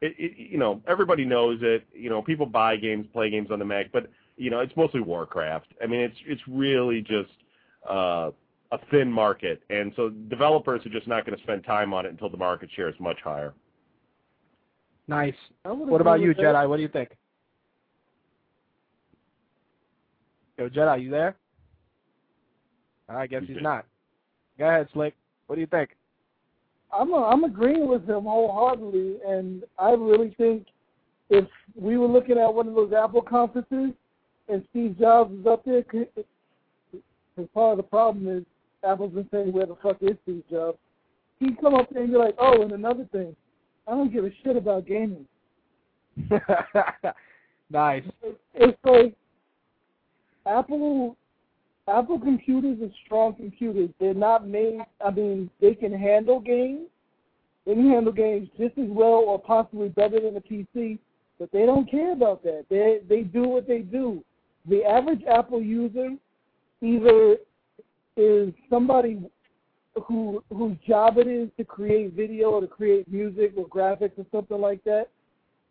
you know, everybody knows it. You know, people buy games, play games on the Mac, but you know, it's mostly Warcraft. I mean, it's it's really just uh, a thin market, and so developers are just not going to spend time on it until the market share is much higher. Nice. What about you, Jedi? What do you think? Yo, Jedi, you there? I guess he's not. Go ahead, Slick. What do you think? I'm a, I'm agreeing with him wholeheartedly, and I really think if we were looking at one of those Apple conferences and Steve Jobs is up there, because part of the problem is Apple's been saying where the fuck is Steve Jobs. He'd come up there and be like, oh, and another thing, I don't give a shit about gaming. nice. It's like Apple Apple computers are strong computers. They're not made. I mean, they can handle games. They can handle games just as well, or possibly better than a PC. But they don't care about that. They they do what they do. The average Apple user either is somebody who whose job it is to create video or to create music or graphics or something like that,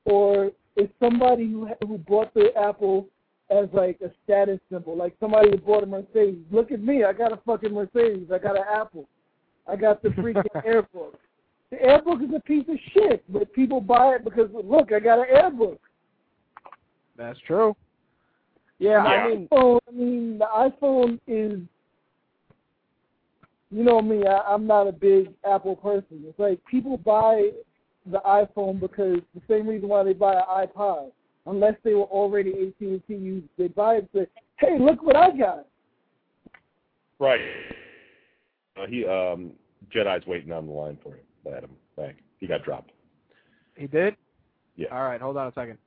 or is somebody who who bought the Apple as like a status symbol. Like somebody who bought a Mercedes. Look at me, I got a fucking Mercedes. I got an Apple. I got the freaking Airbook. The Airbook is a piece of shit, but people buy it because look, I got an Airbook. That's true. Yeah, the I mean, iPhone, I mean, the iPhone is. You know me, I, I'm not a big Apple person. It's like people buy the iPhone because the same reason why they buy an iPod unless they were already AT&T users. They buy it and say, hey, look what I got. Right. Uh, he um, Jedi's waiting on the line for you, Adam. Back. He got dropped. He did? Yeah. All right, hold on a second.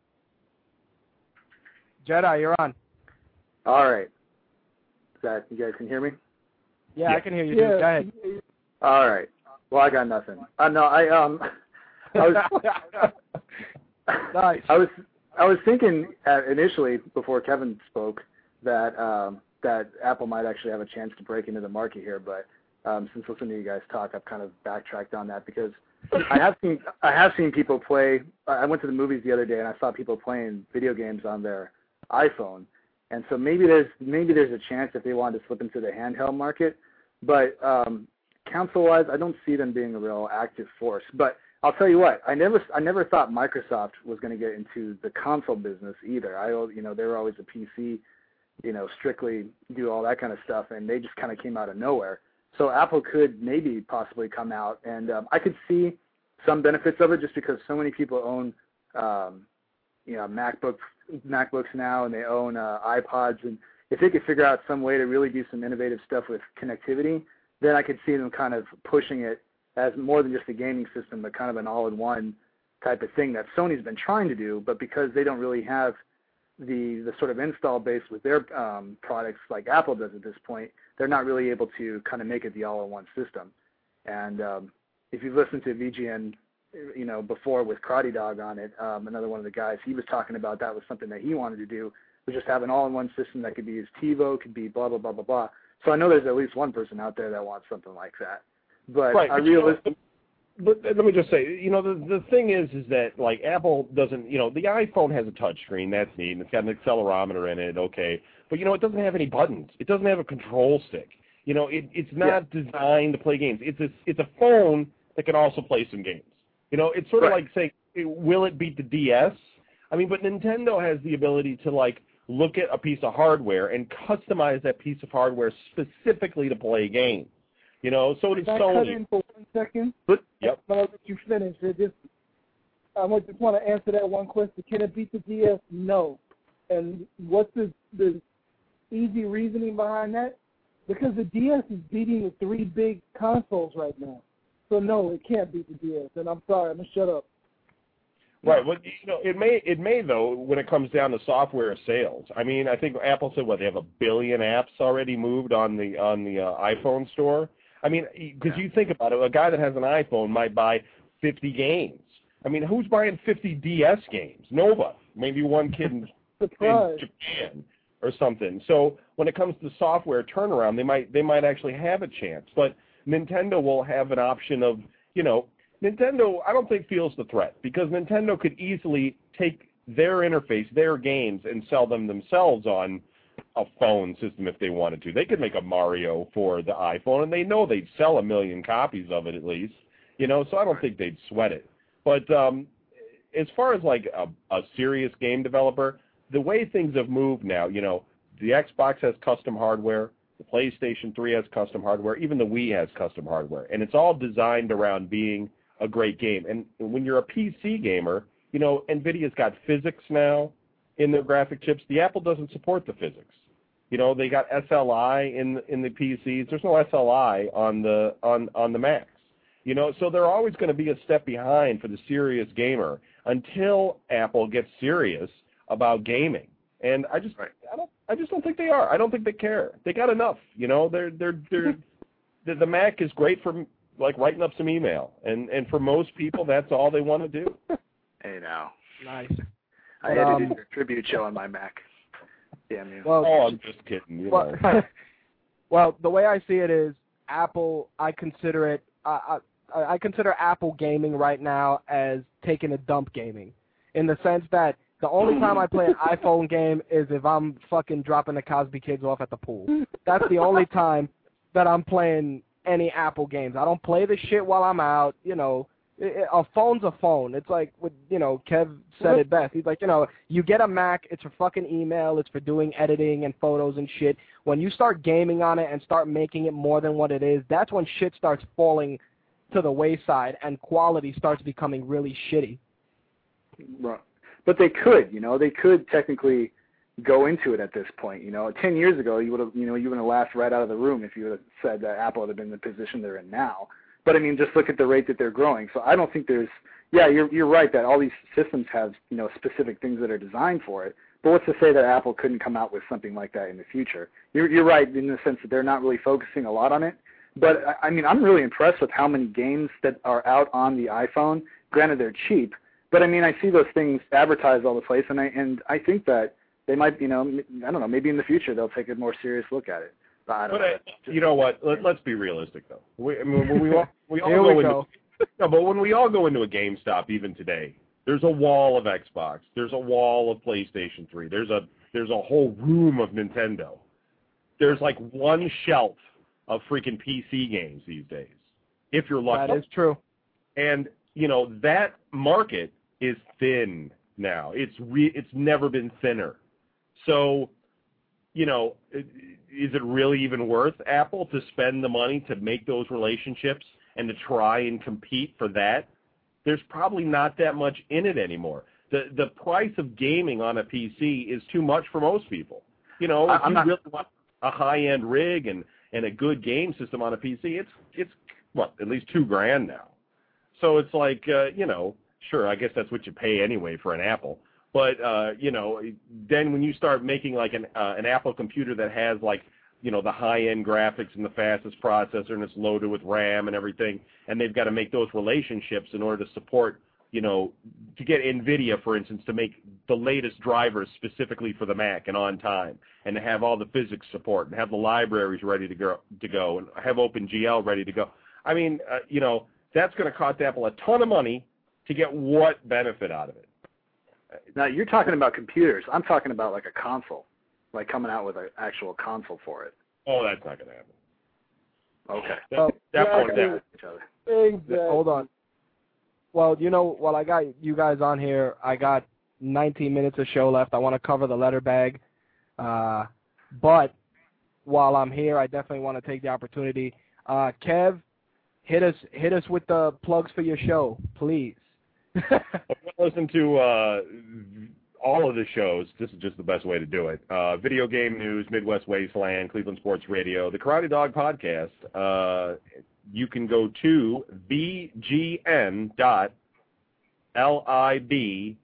Jedi, you're on. All right. Is that you guys can hear me? Yeah, Yeah. I can hear you. Yeah. Dude. Go ahead. All right. Well, I got nothing. Uh, no, I um, I was, nice. I was, I was thinking uh, initially before Kevin spoke that um, that Apple might actually have a chance to break into the market here, but um, since listening to you guys talk, I've kind of backtracked on that because I have seen I have seen people play. I went to the movies the other day and I saw people playing video games on their iPhone, and so maybe there's maybe there's a chance if they wanted to slip into the handheld market, but um, console-wise, I don't see them being a real active force. But I'll tell you what, I never I never thought Microsoft was going to get into the console business either. I you know they were always a PC, you know, strictly do all that kind of stuff, and they just kind of came out of nowhere. So Apple could maybe possibly come out, and um, I could see some benefits of it just because so many people own, um, you know, MacBooks MacBooks now, and they own uh, iPods, and if they could figure out some way to really do some innovative stuff with connectivity, then I could see them kind of pushing it as more than just a gaming system, but kind of an all-in-one type of thing that Sony's been trying to do, but because they don't really have the the sort of install base with their um, products like Apple does at this point, they're not really able to kind of make it the all-in-one system. And um, if you've listened to VGN, you know, before with Karate Dog on it, um, another one of the guys, he was talking about that was something that he wanted to do, was just have an all-in-one system that could be his TiVo, could be blah blah blah blah blah. So I know there's at least one person out there that wants something like that. But right, I but, you know, realistically, but let me just say, you know, the the thing is, is that like Apple doesn't, you know, the iPhone has a touch screen, that's neat, and it's got an accelerometer in it, okay, but you know, it doesn't have any buttons, it doesn't have a control stick, you know, it it's not designed to play games. It's a it's a phone that can also play some games. You know, it's sort of like saying, will it beat the DS? I mean, but Nintendo has the ability to like look at a piece of hardware and customize that piece of hardware specifically to play games. You know, so does Can I cut Sony. in for one second? But yep. I'll let you finish. It just, I just want to answer that one question. Can it beat the DS? No. And what's the the easy reasoning behind that? Because the DS is beating the three big consoles right now. So no, it can't beat the DS. And I'm sorry, I'm gonna shut up. Right. Well, you know, it may it may though when it comes down to software sales. I mean, I think Apple said what they have a billion apps already moved on the on the uh, iPhone store. I mean, because you think about it, a guy that has an iPhone might buy 50 games. I mean, who's buying 50 DS games? Nova. Maybe one kid in, in Japan or something. So when it comes to software turnaround, they might they might actually have a chance. But Nintendo will have an option of, you know, Nintendo I don't think feels the threat because Nintendo could easily take their interface, their games, and sell them themselves on a phone system if they wanted to. They could make a Mario for the iPhone, and they know they'd sell a million copies of it at least. You know, so I don't think they'd sweat it. But um, as far as like a, a serious game developer, the way things have moved now, you know, the Xbox has custom hardware, the PlayStation 3 has custom hardware, even the Wii has custom hardware, and it's all designed around being a great game. And when you're a PC gamer, you know, Nvidia's got physics now in their graphic chips. The Apple doesn't support the physics. You know, they got SLI in in the PCs. There's no SLI on the on on the Macs. You know, so they're always going to be a step behind for the serious gamer until Apple gets serious about gaming. And I just Right. I don't I just don't think they are. I don't think they care. They got enough, you know. They're they're they're the, the Mac is great for like writing up some email. And and for most people that's all they want to do. hey now, Nice. I But, edited um, your tribute show on my Mac. Damn you. Well, Oh, I'm just kidding, you well, know. well, the way I see it is Apple. I consider it. I, I I consider Apple gaming right now as taking a dump gaming, in the sense that the only time I play an iPhone game is if I'm fucking dropping the Cosby Kids off at the pool. That's the only time that I'm playing any Apple games. I don't play the shit while I'm out. You know, I- I- a phone's a phone. It's like with you know Kev said mm-hmm. it best. He's like, you know, you get a Mac, it's for fucking email, it's for doing editing and photos and shit. When you start gaming on it and start making it more than what it is, that's when shit starts falling to the wayside and quality starts becoming really shitty. Right. But they could, you know, they could technically go into it at this point. You know, ten years ago, you would have, you know, you would have laughed right out of the room if you would have said that Apple would have been in the position they're in now. But I mean, just look at the rate that they're growing. So I don't think there's, yeah, you're you're right that all these systems have, you know, specific things that are designed for it. But what's to say that Apple couldn't come out with something like that in the future? You're you're right in the sense that they're not really focusing a lot on it. But I- I mean, I'm really impressed with how many games that are out on the iPhone. Granted, they're cheap, but I mean, I see those things advertised all the place, and I and I think that they might, you know, I don't know, maybe in the future they'll take a more serious look at it. But I don't But know. uh, you know what? Let, let's be realistic though. We, I mean, when we all we all Here go we into go. no, but when we all go into a GameStop, even today, there's a wall of Xbox. There's a wall of PlayStation 3. There's a there's a whole room of Nintendo. There's like one shelf of freaking PC games these days, if you're lucky. That is true. and you know that market is thin now. It's re- it's never been thinner. So, you know, is it really even worth Apple to spend the money to make those relationships and to try and compete for that? There's probably not that much in it anymore. The the price of gaming on a PC is too much for most people. You know, if I'm you not- really want a high end rig and and a good game system on a PC, it's it's what at least two grand now. So it's like uh, you know, sure, I guess that's what you pay anyway for an Apple. But uh, you know, then when you start making like an uh, an Apple computer that has like you know the high-end graphics and the fastest processor and it's loaded with RAM and everything, and they've got to make those relationships in order to support you know to get Nvidia, for instance, to make the latest drivers specifically for the Mac and on time, and to have all the physics support and have the libraries ready to go to go and have OpenGL ready to go. I mean, uh, you know, that's going to cost Apple a ton of money to get what benefit out of it. Now you're talking about computers. I'm talking about like a console, like coming out with an actual console for it. Oh, that's not going to happen. Okay. That, Oh, that yeah, point okay. down. Each other. Exactly. Hold on. Well, you know, while I got you guys on here, I got 19 minutes of show left. I want to cover the letter bag. Uh, but while I'm here, I definitely want to take the opportunity. Uh, Kev, hit us hit us with the plugs for your show, please. Listen to uh, all of the shows. This is just the best way to do it. Uh, video game news, Midwest Wasteland, Cleveland Sports Radio, the Karate Dog podcast. Uh, you can go to vgn dot L-I-B-S-Y-N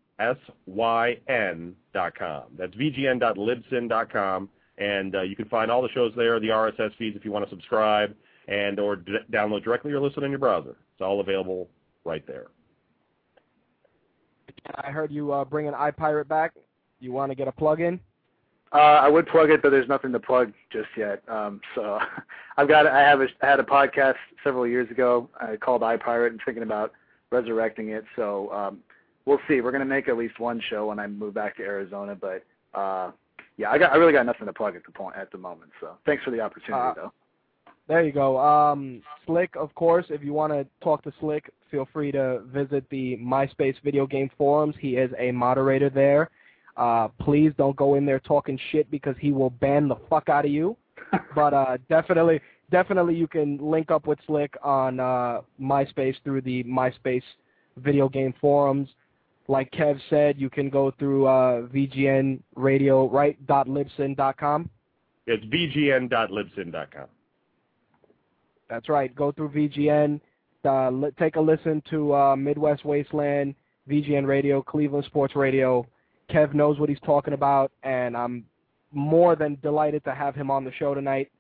dot com. That's vgn dot libsyn dot com, and uh, you can find all the shows there, the RSS feeds if you want to subscribe, and or download directly or listen in your browser. It's all available right there. I heard you uh, bringing iPirate back. You want to get a plug in? Uh, I would plug it, but there's nothing to plug just yet. Um, so I've got I have a, I had a podcast several years ago uh, called iPirate. and thinking about resurrecting it. So um, we'll see. We're gonna make at least one show when I move back to Arizona. But uh, yeah, I got I really got nothing to plug at the point at the moment. So thanks for the opportunity Uh, though. There you go. Um, Slick, of course, if you want to talk to Slick, feel free to visit the MySpace video game forums. He is a moderator there. Uh, please don't go in there talking shit because he will ban the fuck out of you. But uh, definitely, definitely, you can link up with Slick on uh, MySpace through the MySpace video game forums. Like Kev said, you can go through uh, VGN Radio, right? Dot Libsyn dot com. It's vgn.libsyn.com. That's right. Go through VGN. Uh, take a listen to uh, Midwest Wasteland, VGN Radio, Cleveland Sports Radio. Kev knows what he's talking about, and I'm more than delighted to have him on the show tonight.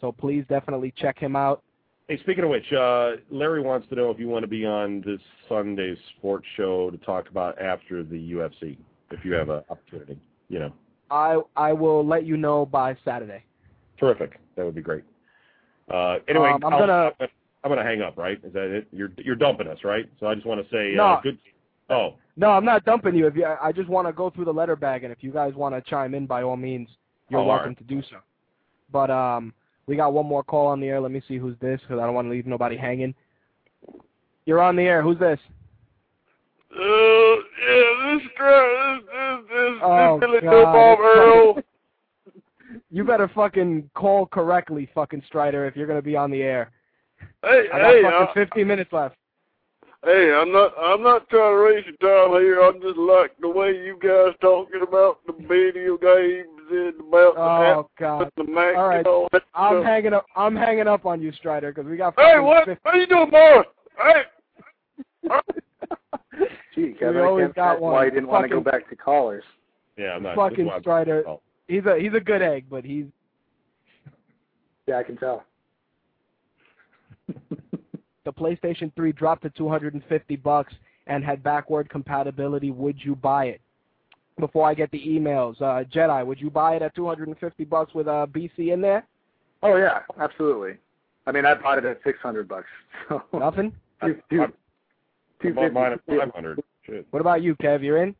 So please definitely check him out. Hey, speaking of which, uh, Larry wants to know if you want to be on this Sunday's sports show to talk about after the UFC, if you have an opportunity. You know, I I will let you know by Saturday. terrific. That would be great. Uh, anyway, Um, I'm I'll- gonna- I'm gonna hang up. Right? Is that it? You're you're dumping us, right? So I just want to say, No. uh, good. Oh, No, I'm not dumping you. If you, I just want to go through the letter bag, and if you guys want to chime in, by all means, you're Oh, welcome right. to do so. But um, we got one more call on the air. Let me see who's this, because I don't want to leave nobody hanging. You're on the air. Who's this? Uh, yeah, this guy, this, this, this, Oh, this Billy God. Bob Earl. You better fucking call correctly, fucking Strider, if you're gonna be on the air. Hey, I got hey, fucking uh, 15 minutes left. hey, I'm not, I'm not trying to raise your time here. I'm just like the way you guys talking about the video games and about Oh the God. the Mac All right. all that I'm stuff. hanging up. I'm hanging up on you, Strider, because we got. Hey, fucking what? 15 How you doing, boy? Hey. Gee, we Kevin, I always can't got one. why you didn't want to go back to callers. yeah, I'm not. fucking this is why- Strider. He's a he's a good egg, but he's Yeah, I can tell. The PlayStation 3 dropped to 250 bucks and had backward compatibility. Would you buy it? Before I get the emails, uh, Jedi, would you buy it at 250 bucks with a BC in there? Oh yeah, absolutely. I mean, I bought it at six hundred bucks. So Nothing. two, I- two, I bought mine at 500. Shit. What about you, Kev? You're in?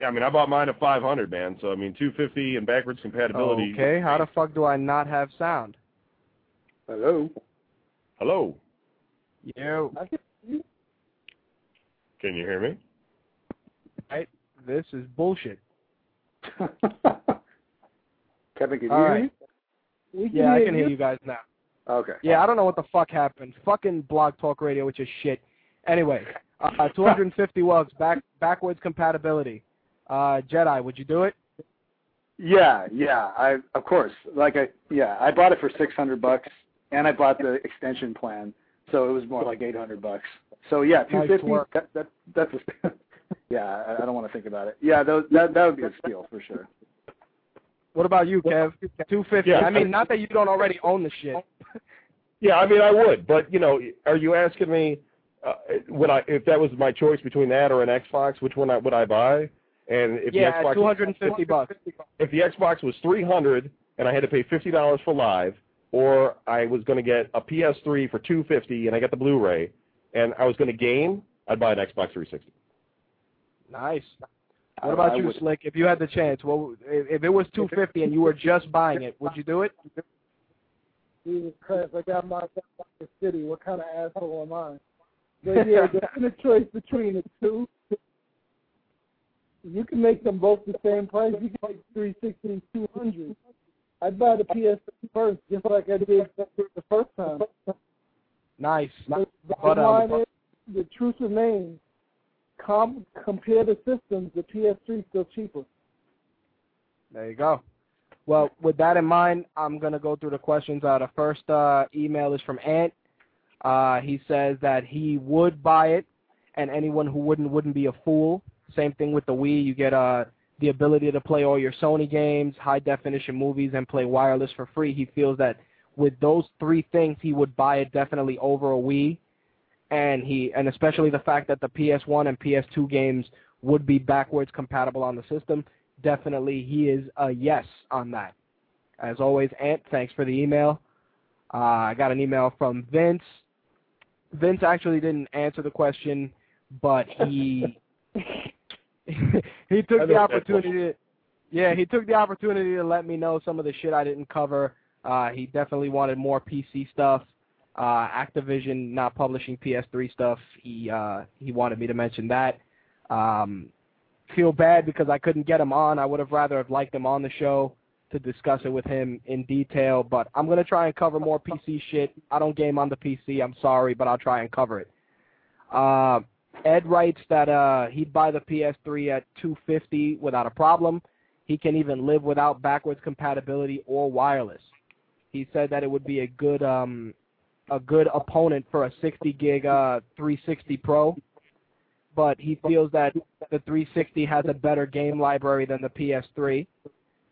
Yeah, I mean, I bought mine at 500, man. So I mean, 250 and backwards compatibility. Okay. How the fuck do I not have sound? Hello. Hello. Yo. Can you hear me? This is bullshit. Kevin, can you All hear right. me? We can Yeah, I hear can hear you guys now. Okay. Yeah, I don't know what the fuck happened. Fucking Blog Talk Radio, which is shit. Anyway, uh, 250 bucks, back backwards compatibility. Uh, Jedi, would you do it? Yeah, yeah. I of course. Like I yeah, I bought it for six hundred bucks, and I bought the extension plan. so it was more like 800 bucks. So yeah, 250. work. that, that that's a, yeah. I, I don't want to think about it. Yeah, those, that that would be a steal for sure. What about you, Kev? Two fifty. Yeah, I mean, not that you don't already own the shit. Yeah, I mean, I would, but you know, are you asking me uh, would I if that was my choice between that or an Xbox, which one I, would I buy? And if yeah, the Xbox two hundred and fifty bucks. if the Xbox was three hundred and I had to pay fifty dollars for live, or I was going to get a PS3 for two fifty and I got the Blu-ray, and I was going to game, I'd buy an Xbox 360. Nice. What about I you, would- Slick? If you had the chance, well, if if it was two fifty and you were just buying it, would you do it? Jesus Christ, I got my the city. What kind of asshole am I? But yeah, the choice between the two. You can make them both the same price. You can make 360 and 200. I'd buy the PS first, just like I did the first time. Nice. The But, um, is, the truth remains, com- compare the systems, the PS3 is still cheaper. There you go. Well, with that in mind, I'm going to go through the questions. Uh, the first uh, email is from Ant. Uh, he says that he would buy it, and anyone who wouldn't wouldn't be a fool. Same thing with the Wii. You get uh, the ability to play all your Sony games, high definition movies, and play wireless for free. He feels that with those three things, he would buy it definitely over a Wii, and he and especially the fact that the PS1 and PS2 games would be backwards compatible on the system definitely he is a yes on that. As always, Ant, thanks for the email. Uh, I got an email from Vince. Vince actually didn't answer the question, but he he took the opportunity. To, yeah, he took the opportunity to let me know some of the shit I didn't cover. Uh, he definitely wanted more PC stuff. Uh, Activision not publishing PS3 stuff. He uh, he wanted me to mention that. Um, feel bad because I couldn't get him on. I would have rather have liked him on the show to discuss it with him in detail, but I'm going to try and cover more PC shit. I don't game on the PC. I'm sorry, but I'll try and cover it. Uh, Ed writes that uh, he'd buy the PS3 at 250 without a problem. He can even live without backwards compatibility or wireless. He said that it would be a good um, a good opponent for a 60 gig uh, 360 Pro, but he feels that the 360 has a better game library than the PS3,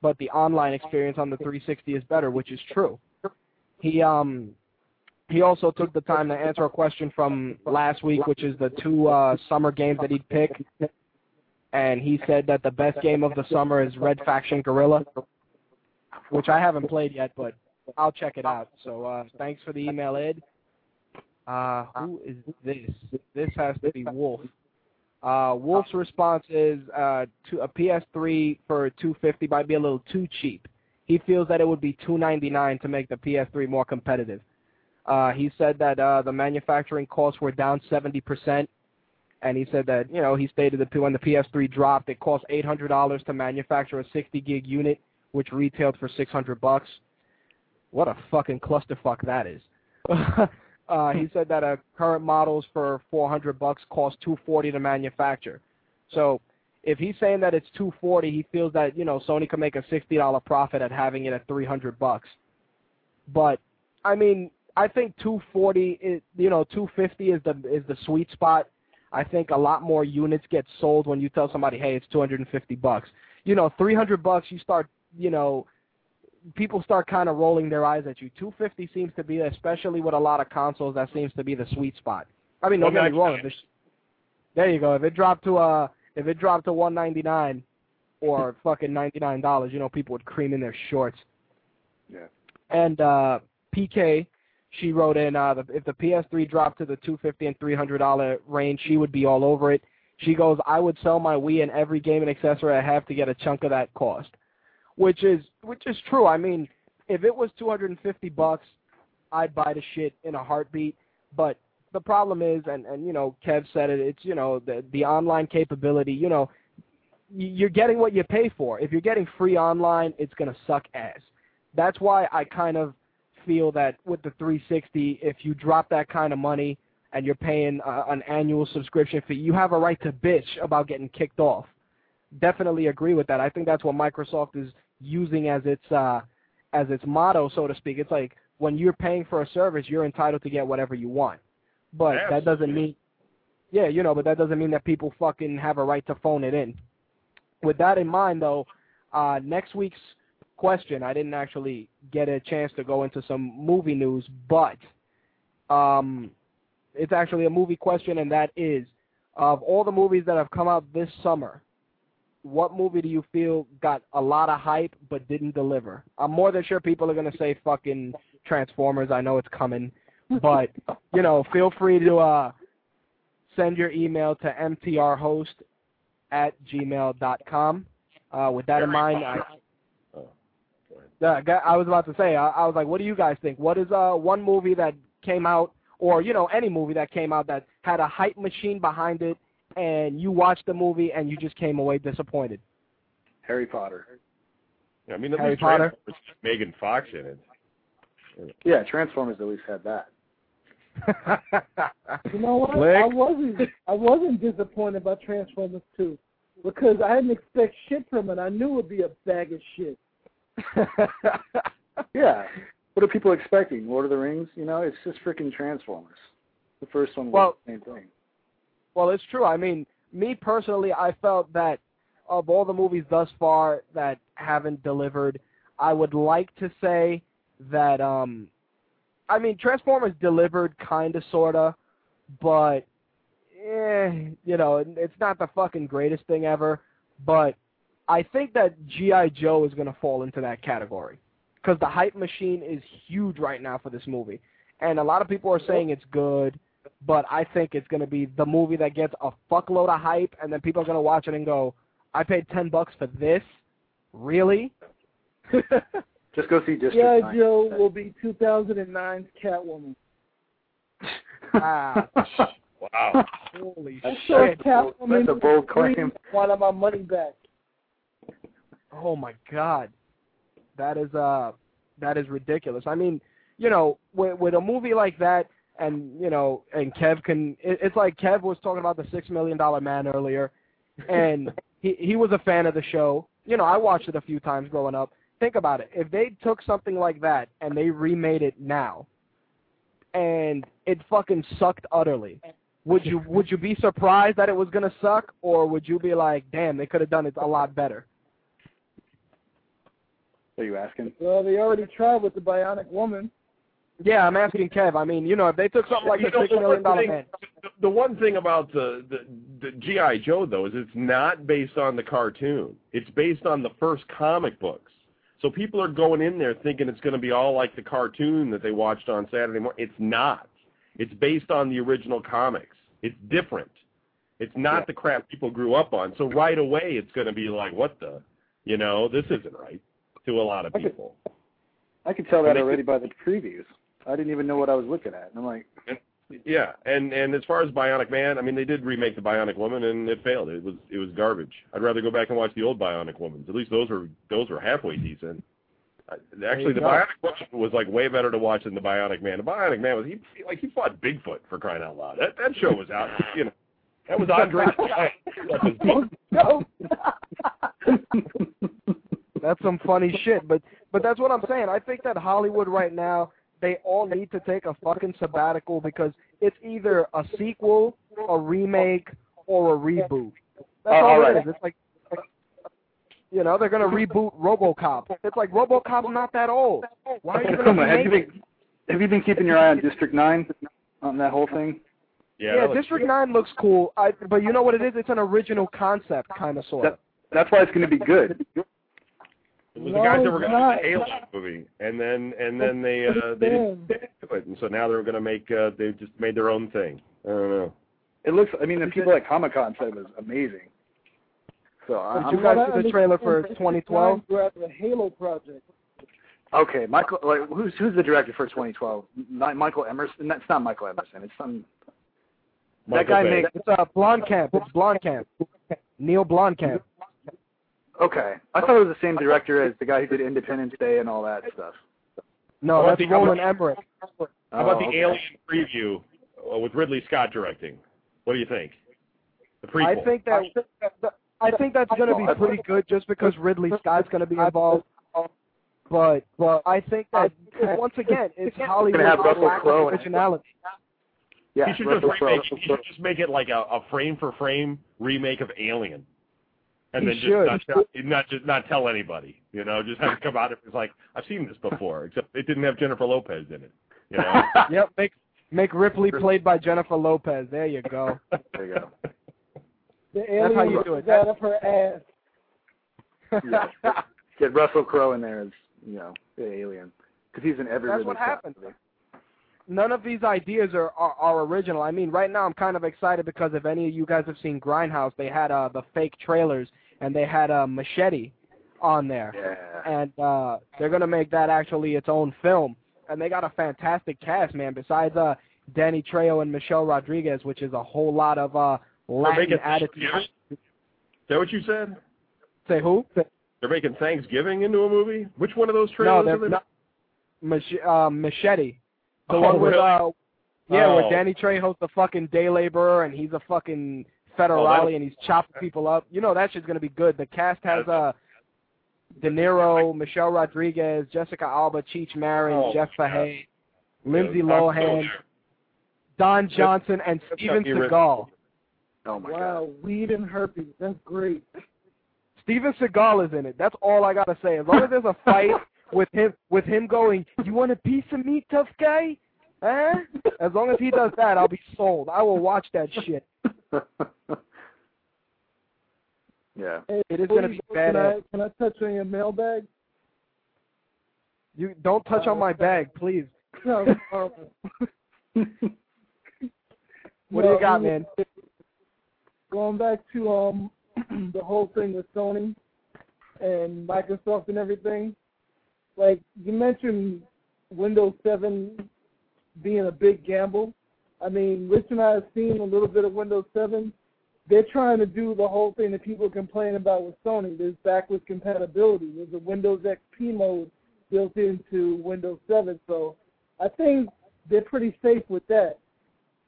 but the online experience on the 360 is better, which is true. He um he also took the time to answer a question from last week, which is the two uh, summer games that he'd pick, and he said that the best game of the summer is Red Faction Guerrilla, which I haven't played yet, but I'll check it out. So uh, thanks for the email, Ed. Uh, who is this? This has to be Wolf. Uh, Wolf's response is uh, to a PS3 for 250 might be a little too cheap. He feels that it would be 299 to make the PS3 more competitive. Uh, he said that uh, the manufacturing costs were down 70%, and he said that you know he stated that when the PS3 dropped, it cost $800 to manufacture a 60 gig unit, which retailed for 600 bucks. What a fucking clusterfuck that is. uh, he said that uh, current models for 400 bucks cost 240 to manufacture. So if he's saying that it's 240, he feels that you know Sony can make a $60 profit at having it at 300 bucks. But I mean, I think 240 is you know 250 is the is the sweet spot. I think a lot more units get sold when you tell somebody, hey, it's 250 bucks. You know, 300 bucks, you start you know people start kind of rolling their eyes at you. 250 seems to be, especially with a lot of consoles, that seems to be the sweet spot. I mean, don't get me wrong. If there you go. If it dropped to uh, if it dropped to 199 or fucking 99 dollars, you know, people would cream in their shorts. Yeah. And uh, PK, she wrote in uh, the, if the PS3 dropped to the 250 and 300 dollar range, she would be all over it. She goes, I would sell my Wii and every game and accessory I have to get a chunk of that cost which is which is true. I mean, if it was 250 bucks, I'd buy the shit in a heartbeat. But the problem is, and and you know, Kev said it. It's you know the the online capability. You know, you're getting what you pay for. If you're getting free online, it's gonna suck ass. That's why I kind of feel that with the 360, if you drop that kind of money and you're paying uh, an annual subscription fee, you have a right to bitch about getting kicked off definitely agree with that. I think that's what Microsoft is using as its uh, as its motto, so to speak. It's like when you're paying for a service, you're entitled to get whatever you want. but that doesn't mean yeah, you know, but that doesn't mean that people fucking have a right to phone it in. With that in mind, though, uh, next week's question, I didn't actually get a chance to go into some movie news, but um, it's actually a movie question, and that is, of all the movies that have come out this summer, what movie do you feel got a lot of hype but didn't deliver? I'm more than sure people are gonna say fucking Transformers. I know it's coming, but you know, feel free to uh, send your email to mtrhost at gmail.com. Uh, with that in mind, I, yeah, I was about to say, I, I was like, what do you guys think? What is uh one movie that came out, or you know, any movie that came out that had a hype machine behind it, and you watched the movie and you just came away disappointed? Harry Potter. Yeah, I mean, at Harry least Potter? Transformers had Megan Fox in it. Yeah, Transformers at least had that. You know what? Slick. I wasn't I wasn't disappointed by Transformers 2 because I didn't expect shit from it. I knew it'd be a bag of shit. Yeah. What are people expecting? Lord of the Rings? You know, it's just freaking Transformers. The first one was Well- the same thing. Well, it's true. I mean, me personally, I felt that of all the movies thus far that haven't delivered, I would like to say that um I mean, Transformers delivered kind of sorta, but eh, you know, it's not the fucking greatest thing ever, but I think that GI Joe is going to fall into that category cuz the hype machine is huge right now for this movie. And a lot of people are saying it's good but I think it's going to be the movie that gets a fuckload of hype, and then people are going to watch it and go, "I paid ten bucks for this, really?" Just go see District G.I. 9. Joe will be 2009's Catwoman. ah, Wow. holy That's, So shit! Catwoman that's a bold three, claim. Want my money back? Oh my god, that is uh, that is ridiculous. I mean, you know, with with a movie like that, and you know, and Kev can, it, it's like Kev was talking about the Six Million Dollar Man earlier, and he he was a fan of the show. You know, I watched it a few times growing up. Think about it. If they took something like that and they remade it now, and it fucking sucked utterly, would you would you be surprised that it was gonna suck, or would you be like, damn, they could have done it a lot better? Are you asking? Well, they already tried with the Bionic Woman. Yeah, I'm asking Kev. I mean, you know, if they took something like You the know, Six the Million one Dollar thing- Man, the- The one thing about the, the the GI Joe though is it's not based on the cartoon. It's based on the first comic books. So people are going in there thinking it's going to be all like the cartoon that they watched on Saturday morning. It's not. It's based on the original comics. It's different. It's not Yeah. the crap people grew up on. So right away it's going to be like, what the, you know, this isn't right to a lot of I could- people. I could tell that already by the previews. I didn't even know what I was looking at. And I'm like, Yeah, and and as far as Bionic Man, I mean, they did remake the Bionic Woman, and it failed. It was it was garbage. I'd rather go back and watch the old Bionic Woman. At least those were those were halfway decent. Actually, the go. Bionic Woman was like way better to watch than the Bionic Man. The Bionic Man was he like he fought Bigfoot for crying out loud. That that show was out. You know, that was Andre. That was- No. that's some funny shit. But but that's what I'm saying. I think that Hollywood right now, they all need to take a fucking sabbatical because it's either a sequel, a remake, or a reboot. That's Oh, all all it right. is. It's like you know, they're gonna reboot RoboCop. It's like RoboCop's not that old. Why are you gonna Kuma, have remake you it? been have you been keeping your eye on District Nine on that whole thing? yeah, Yeah, that was- District Nine looks cool. I but you know what it is? It's an original concept, kind of sort of. That, that's why it's going to be good. It was the guys that were going to not. do the Alien movie, and then and then they uh, they didn't do it, and so now they're going to make uh, they just made their own thing. I don't know. It looks. I mean, the people at Comic Con said it was amazing. So I- Did I'm you guys see the trailer for 2012? We're at the Halo project. okay. Michael, like, who's who's the director for 2012? Not Michael Emerson. That's not Michael Emerson. It's some. That guy Bay. makes. It's uh, Blomkamp. It's Blomkamp. Neill Blomkamp. Okay, I thought it was the same director as the guy who did Independence Day and all that stuff. No, that's the- how Roland Emmerich. How about Oh, the okay. Alien preview uh, with Ridley Scott directing? What do you think? The prequel. I think that I think that's going to be pretty good just because Ridley Scott's going to be involved. But but I think that once again, it's Hollywood have Russell Crowe originality. Yeah, he should just Russell Crowe. remake. He should just make it like a, a frame for frame remake of Alien, and He then just should. not tell, not just not tell anybody. You know, just have to come out. And it's like I've seen this before, except it didn't have Jennifer Lopez in it. You know. Yep, make make Ripley played by Jennifer Lopez. There you go. There you go. The That's how alien you do it. was out of her ass. Yeah. Get Russell Crowe in there as you know the alien because he's in every That's what Scott happens. movie. None of these ideas are, are are original. I mean, right now I'm kind of excited because if any of you guys have seen Grindhouse, they had uh the fake trailers and they had a machete on there. Yeah. and uh they're gonna make that actually its own film. And they got a fantastic cast, man. Besides uh Danny Trejo and Michelle Rodriguez, which is a whole lot of uh Latin attitude. Is that what you said? Say who? They're making Thanksgiving into a movie. Which one of those trailers? No, they're are they not. Mach- uh, machete. The Oh, one with really? uh, yeah, Oh. where Danny Trejo's the fucking day laborer and he's a fucking federale Oh, and he's chopping people up. You know that shit's gonna be good. The cast has uh, De Niro, Michelle Rodriguez, Jessica Alba, Cheech Marin, Oh, Jeff my God. Fahey, Lindsay Yeah, Lohan, so- Don Johnson, and Steven got me written. Seagal. Oh my god. Wow, weed and herpes. That's great. Steven Seagal is in it. That's all I gotta say. As long as there's a fight with him, with him going, "You want a piece of meat, tough guy?" Huh? As long as he does that, I'll be sold. I will watch that shit. Yeah. Hey, It is gonna please, be can badass. I, can I touch on your mailbag? You don't touch on my bag, please. No, um, What do you got, man? Going back to um the whole thing with Sony and Microsoft and everything. Like you mentioned, Windows 7 being a big gamble. I mean, Rich and I have seen a little bit of Windows 7. They're trying to do the whole thing that people complain about with Sony. There's backwards compatibility. There's a Windows XP mode built into Windows 7. So I think they're pretty safe with that.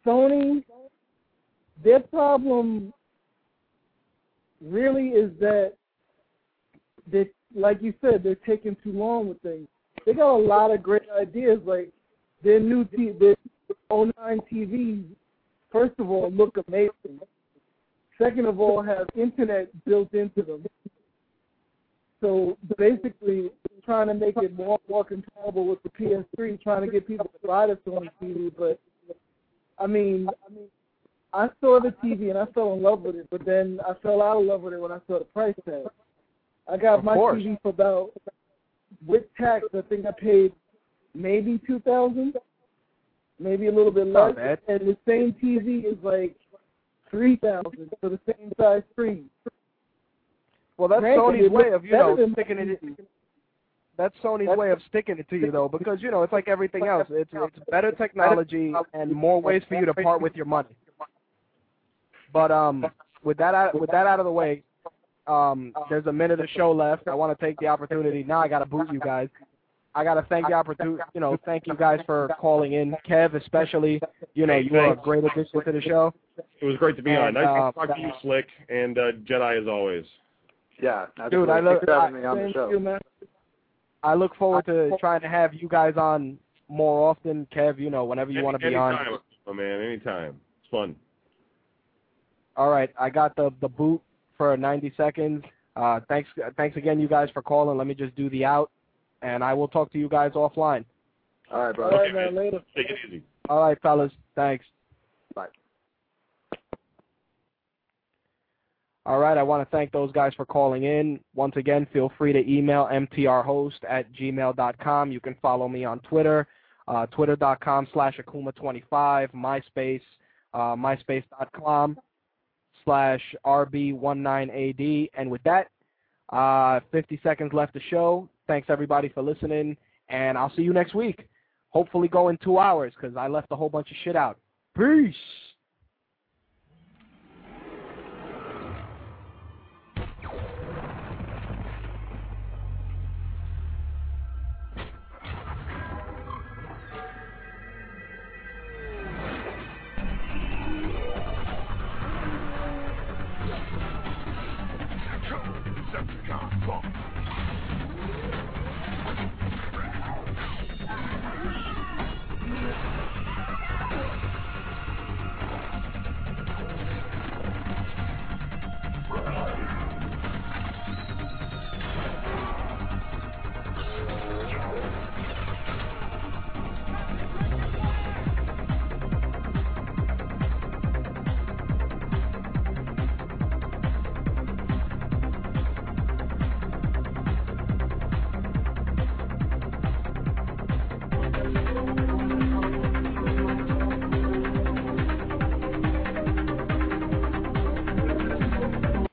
Sony, their problem really is that they, like you said, they're taking too long with things. They got a lot of great ideas, like their new T, their 09 TVs. First of all, look amazing. Second of all, have internet built into them. So basically, trying to make it more more compatible with the PS3, trying to get people to buy this on the TV. But I mean, I saw the TV and I fell in love with it, but then I fell out of love with it when I saw the price tag. I got Of my course. TV for about with tax. I think I paid maybe two thousand, maybe a little bit less. And the same TV is like three thousand for the same size screen. Well, that's Granted, Sony's way of you know sticking it. TV. That's Sony's way of sticking it to you though, because you know it's like everything else. It's it's better technology and more ways for you to part with your money. But um, with that out, with that out of the way, um, there's a minute of show left. I want to take the opportunity now. I got to boot you guys. I got to thank the opportunity. You know, thank you guys for calling in, Kev especially. You know, you are a great addition to the show. It was great to be And, on. Nice uh, to talk to you, Slick, and uh, Jedi as always. Yeah. Dude, I absolutely. love- having me on the Thank show. you, man. I look forward to trying to have you guys on more often, Kev. You know, whenever you want to be on. anytime, Oh man, anytime. It's fun. All right, I got the the boot for 90 seconds. Uh, thanks, thanks again, you guys, for calling. Let me just do the out, and I will talk to you guys offline. All right, All brother. right, man. Later. Take it easy. All right, fellas, thanks. Bye. All right, I want to thank those guys for calling in. Once again, feel free to email mtrhost at gmail.com. You can follow me on Twitter, uh, twitter.com slash akuma25, MySpace, uh, myspace.com slash rb19ad. And with that, uh, 50 seconds left to show. Thanks, everybody, for listening, and I'll see you next week. Hopefully go in two hours because I left a whole bunch of shit out. Peace.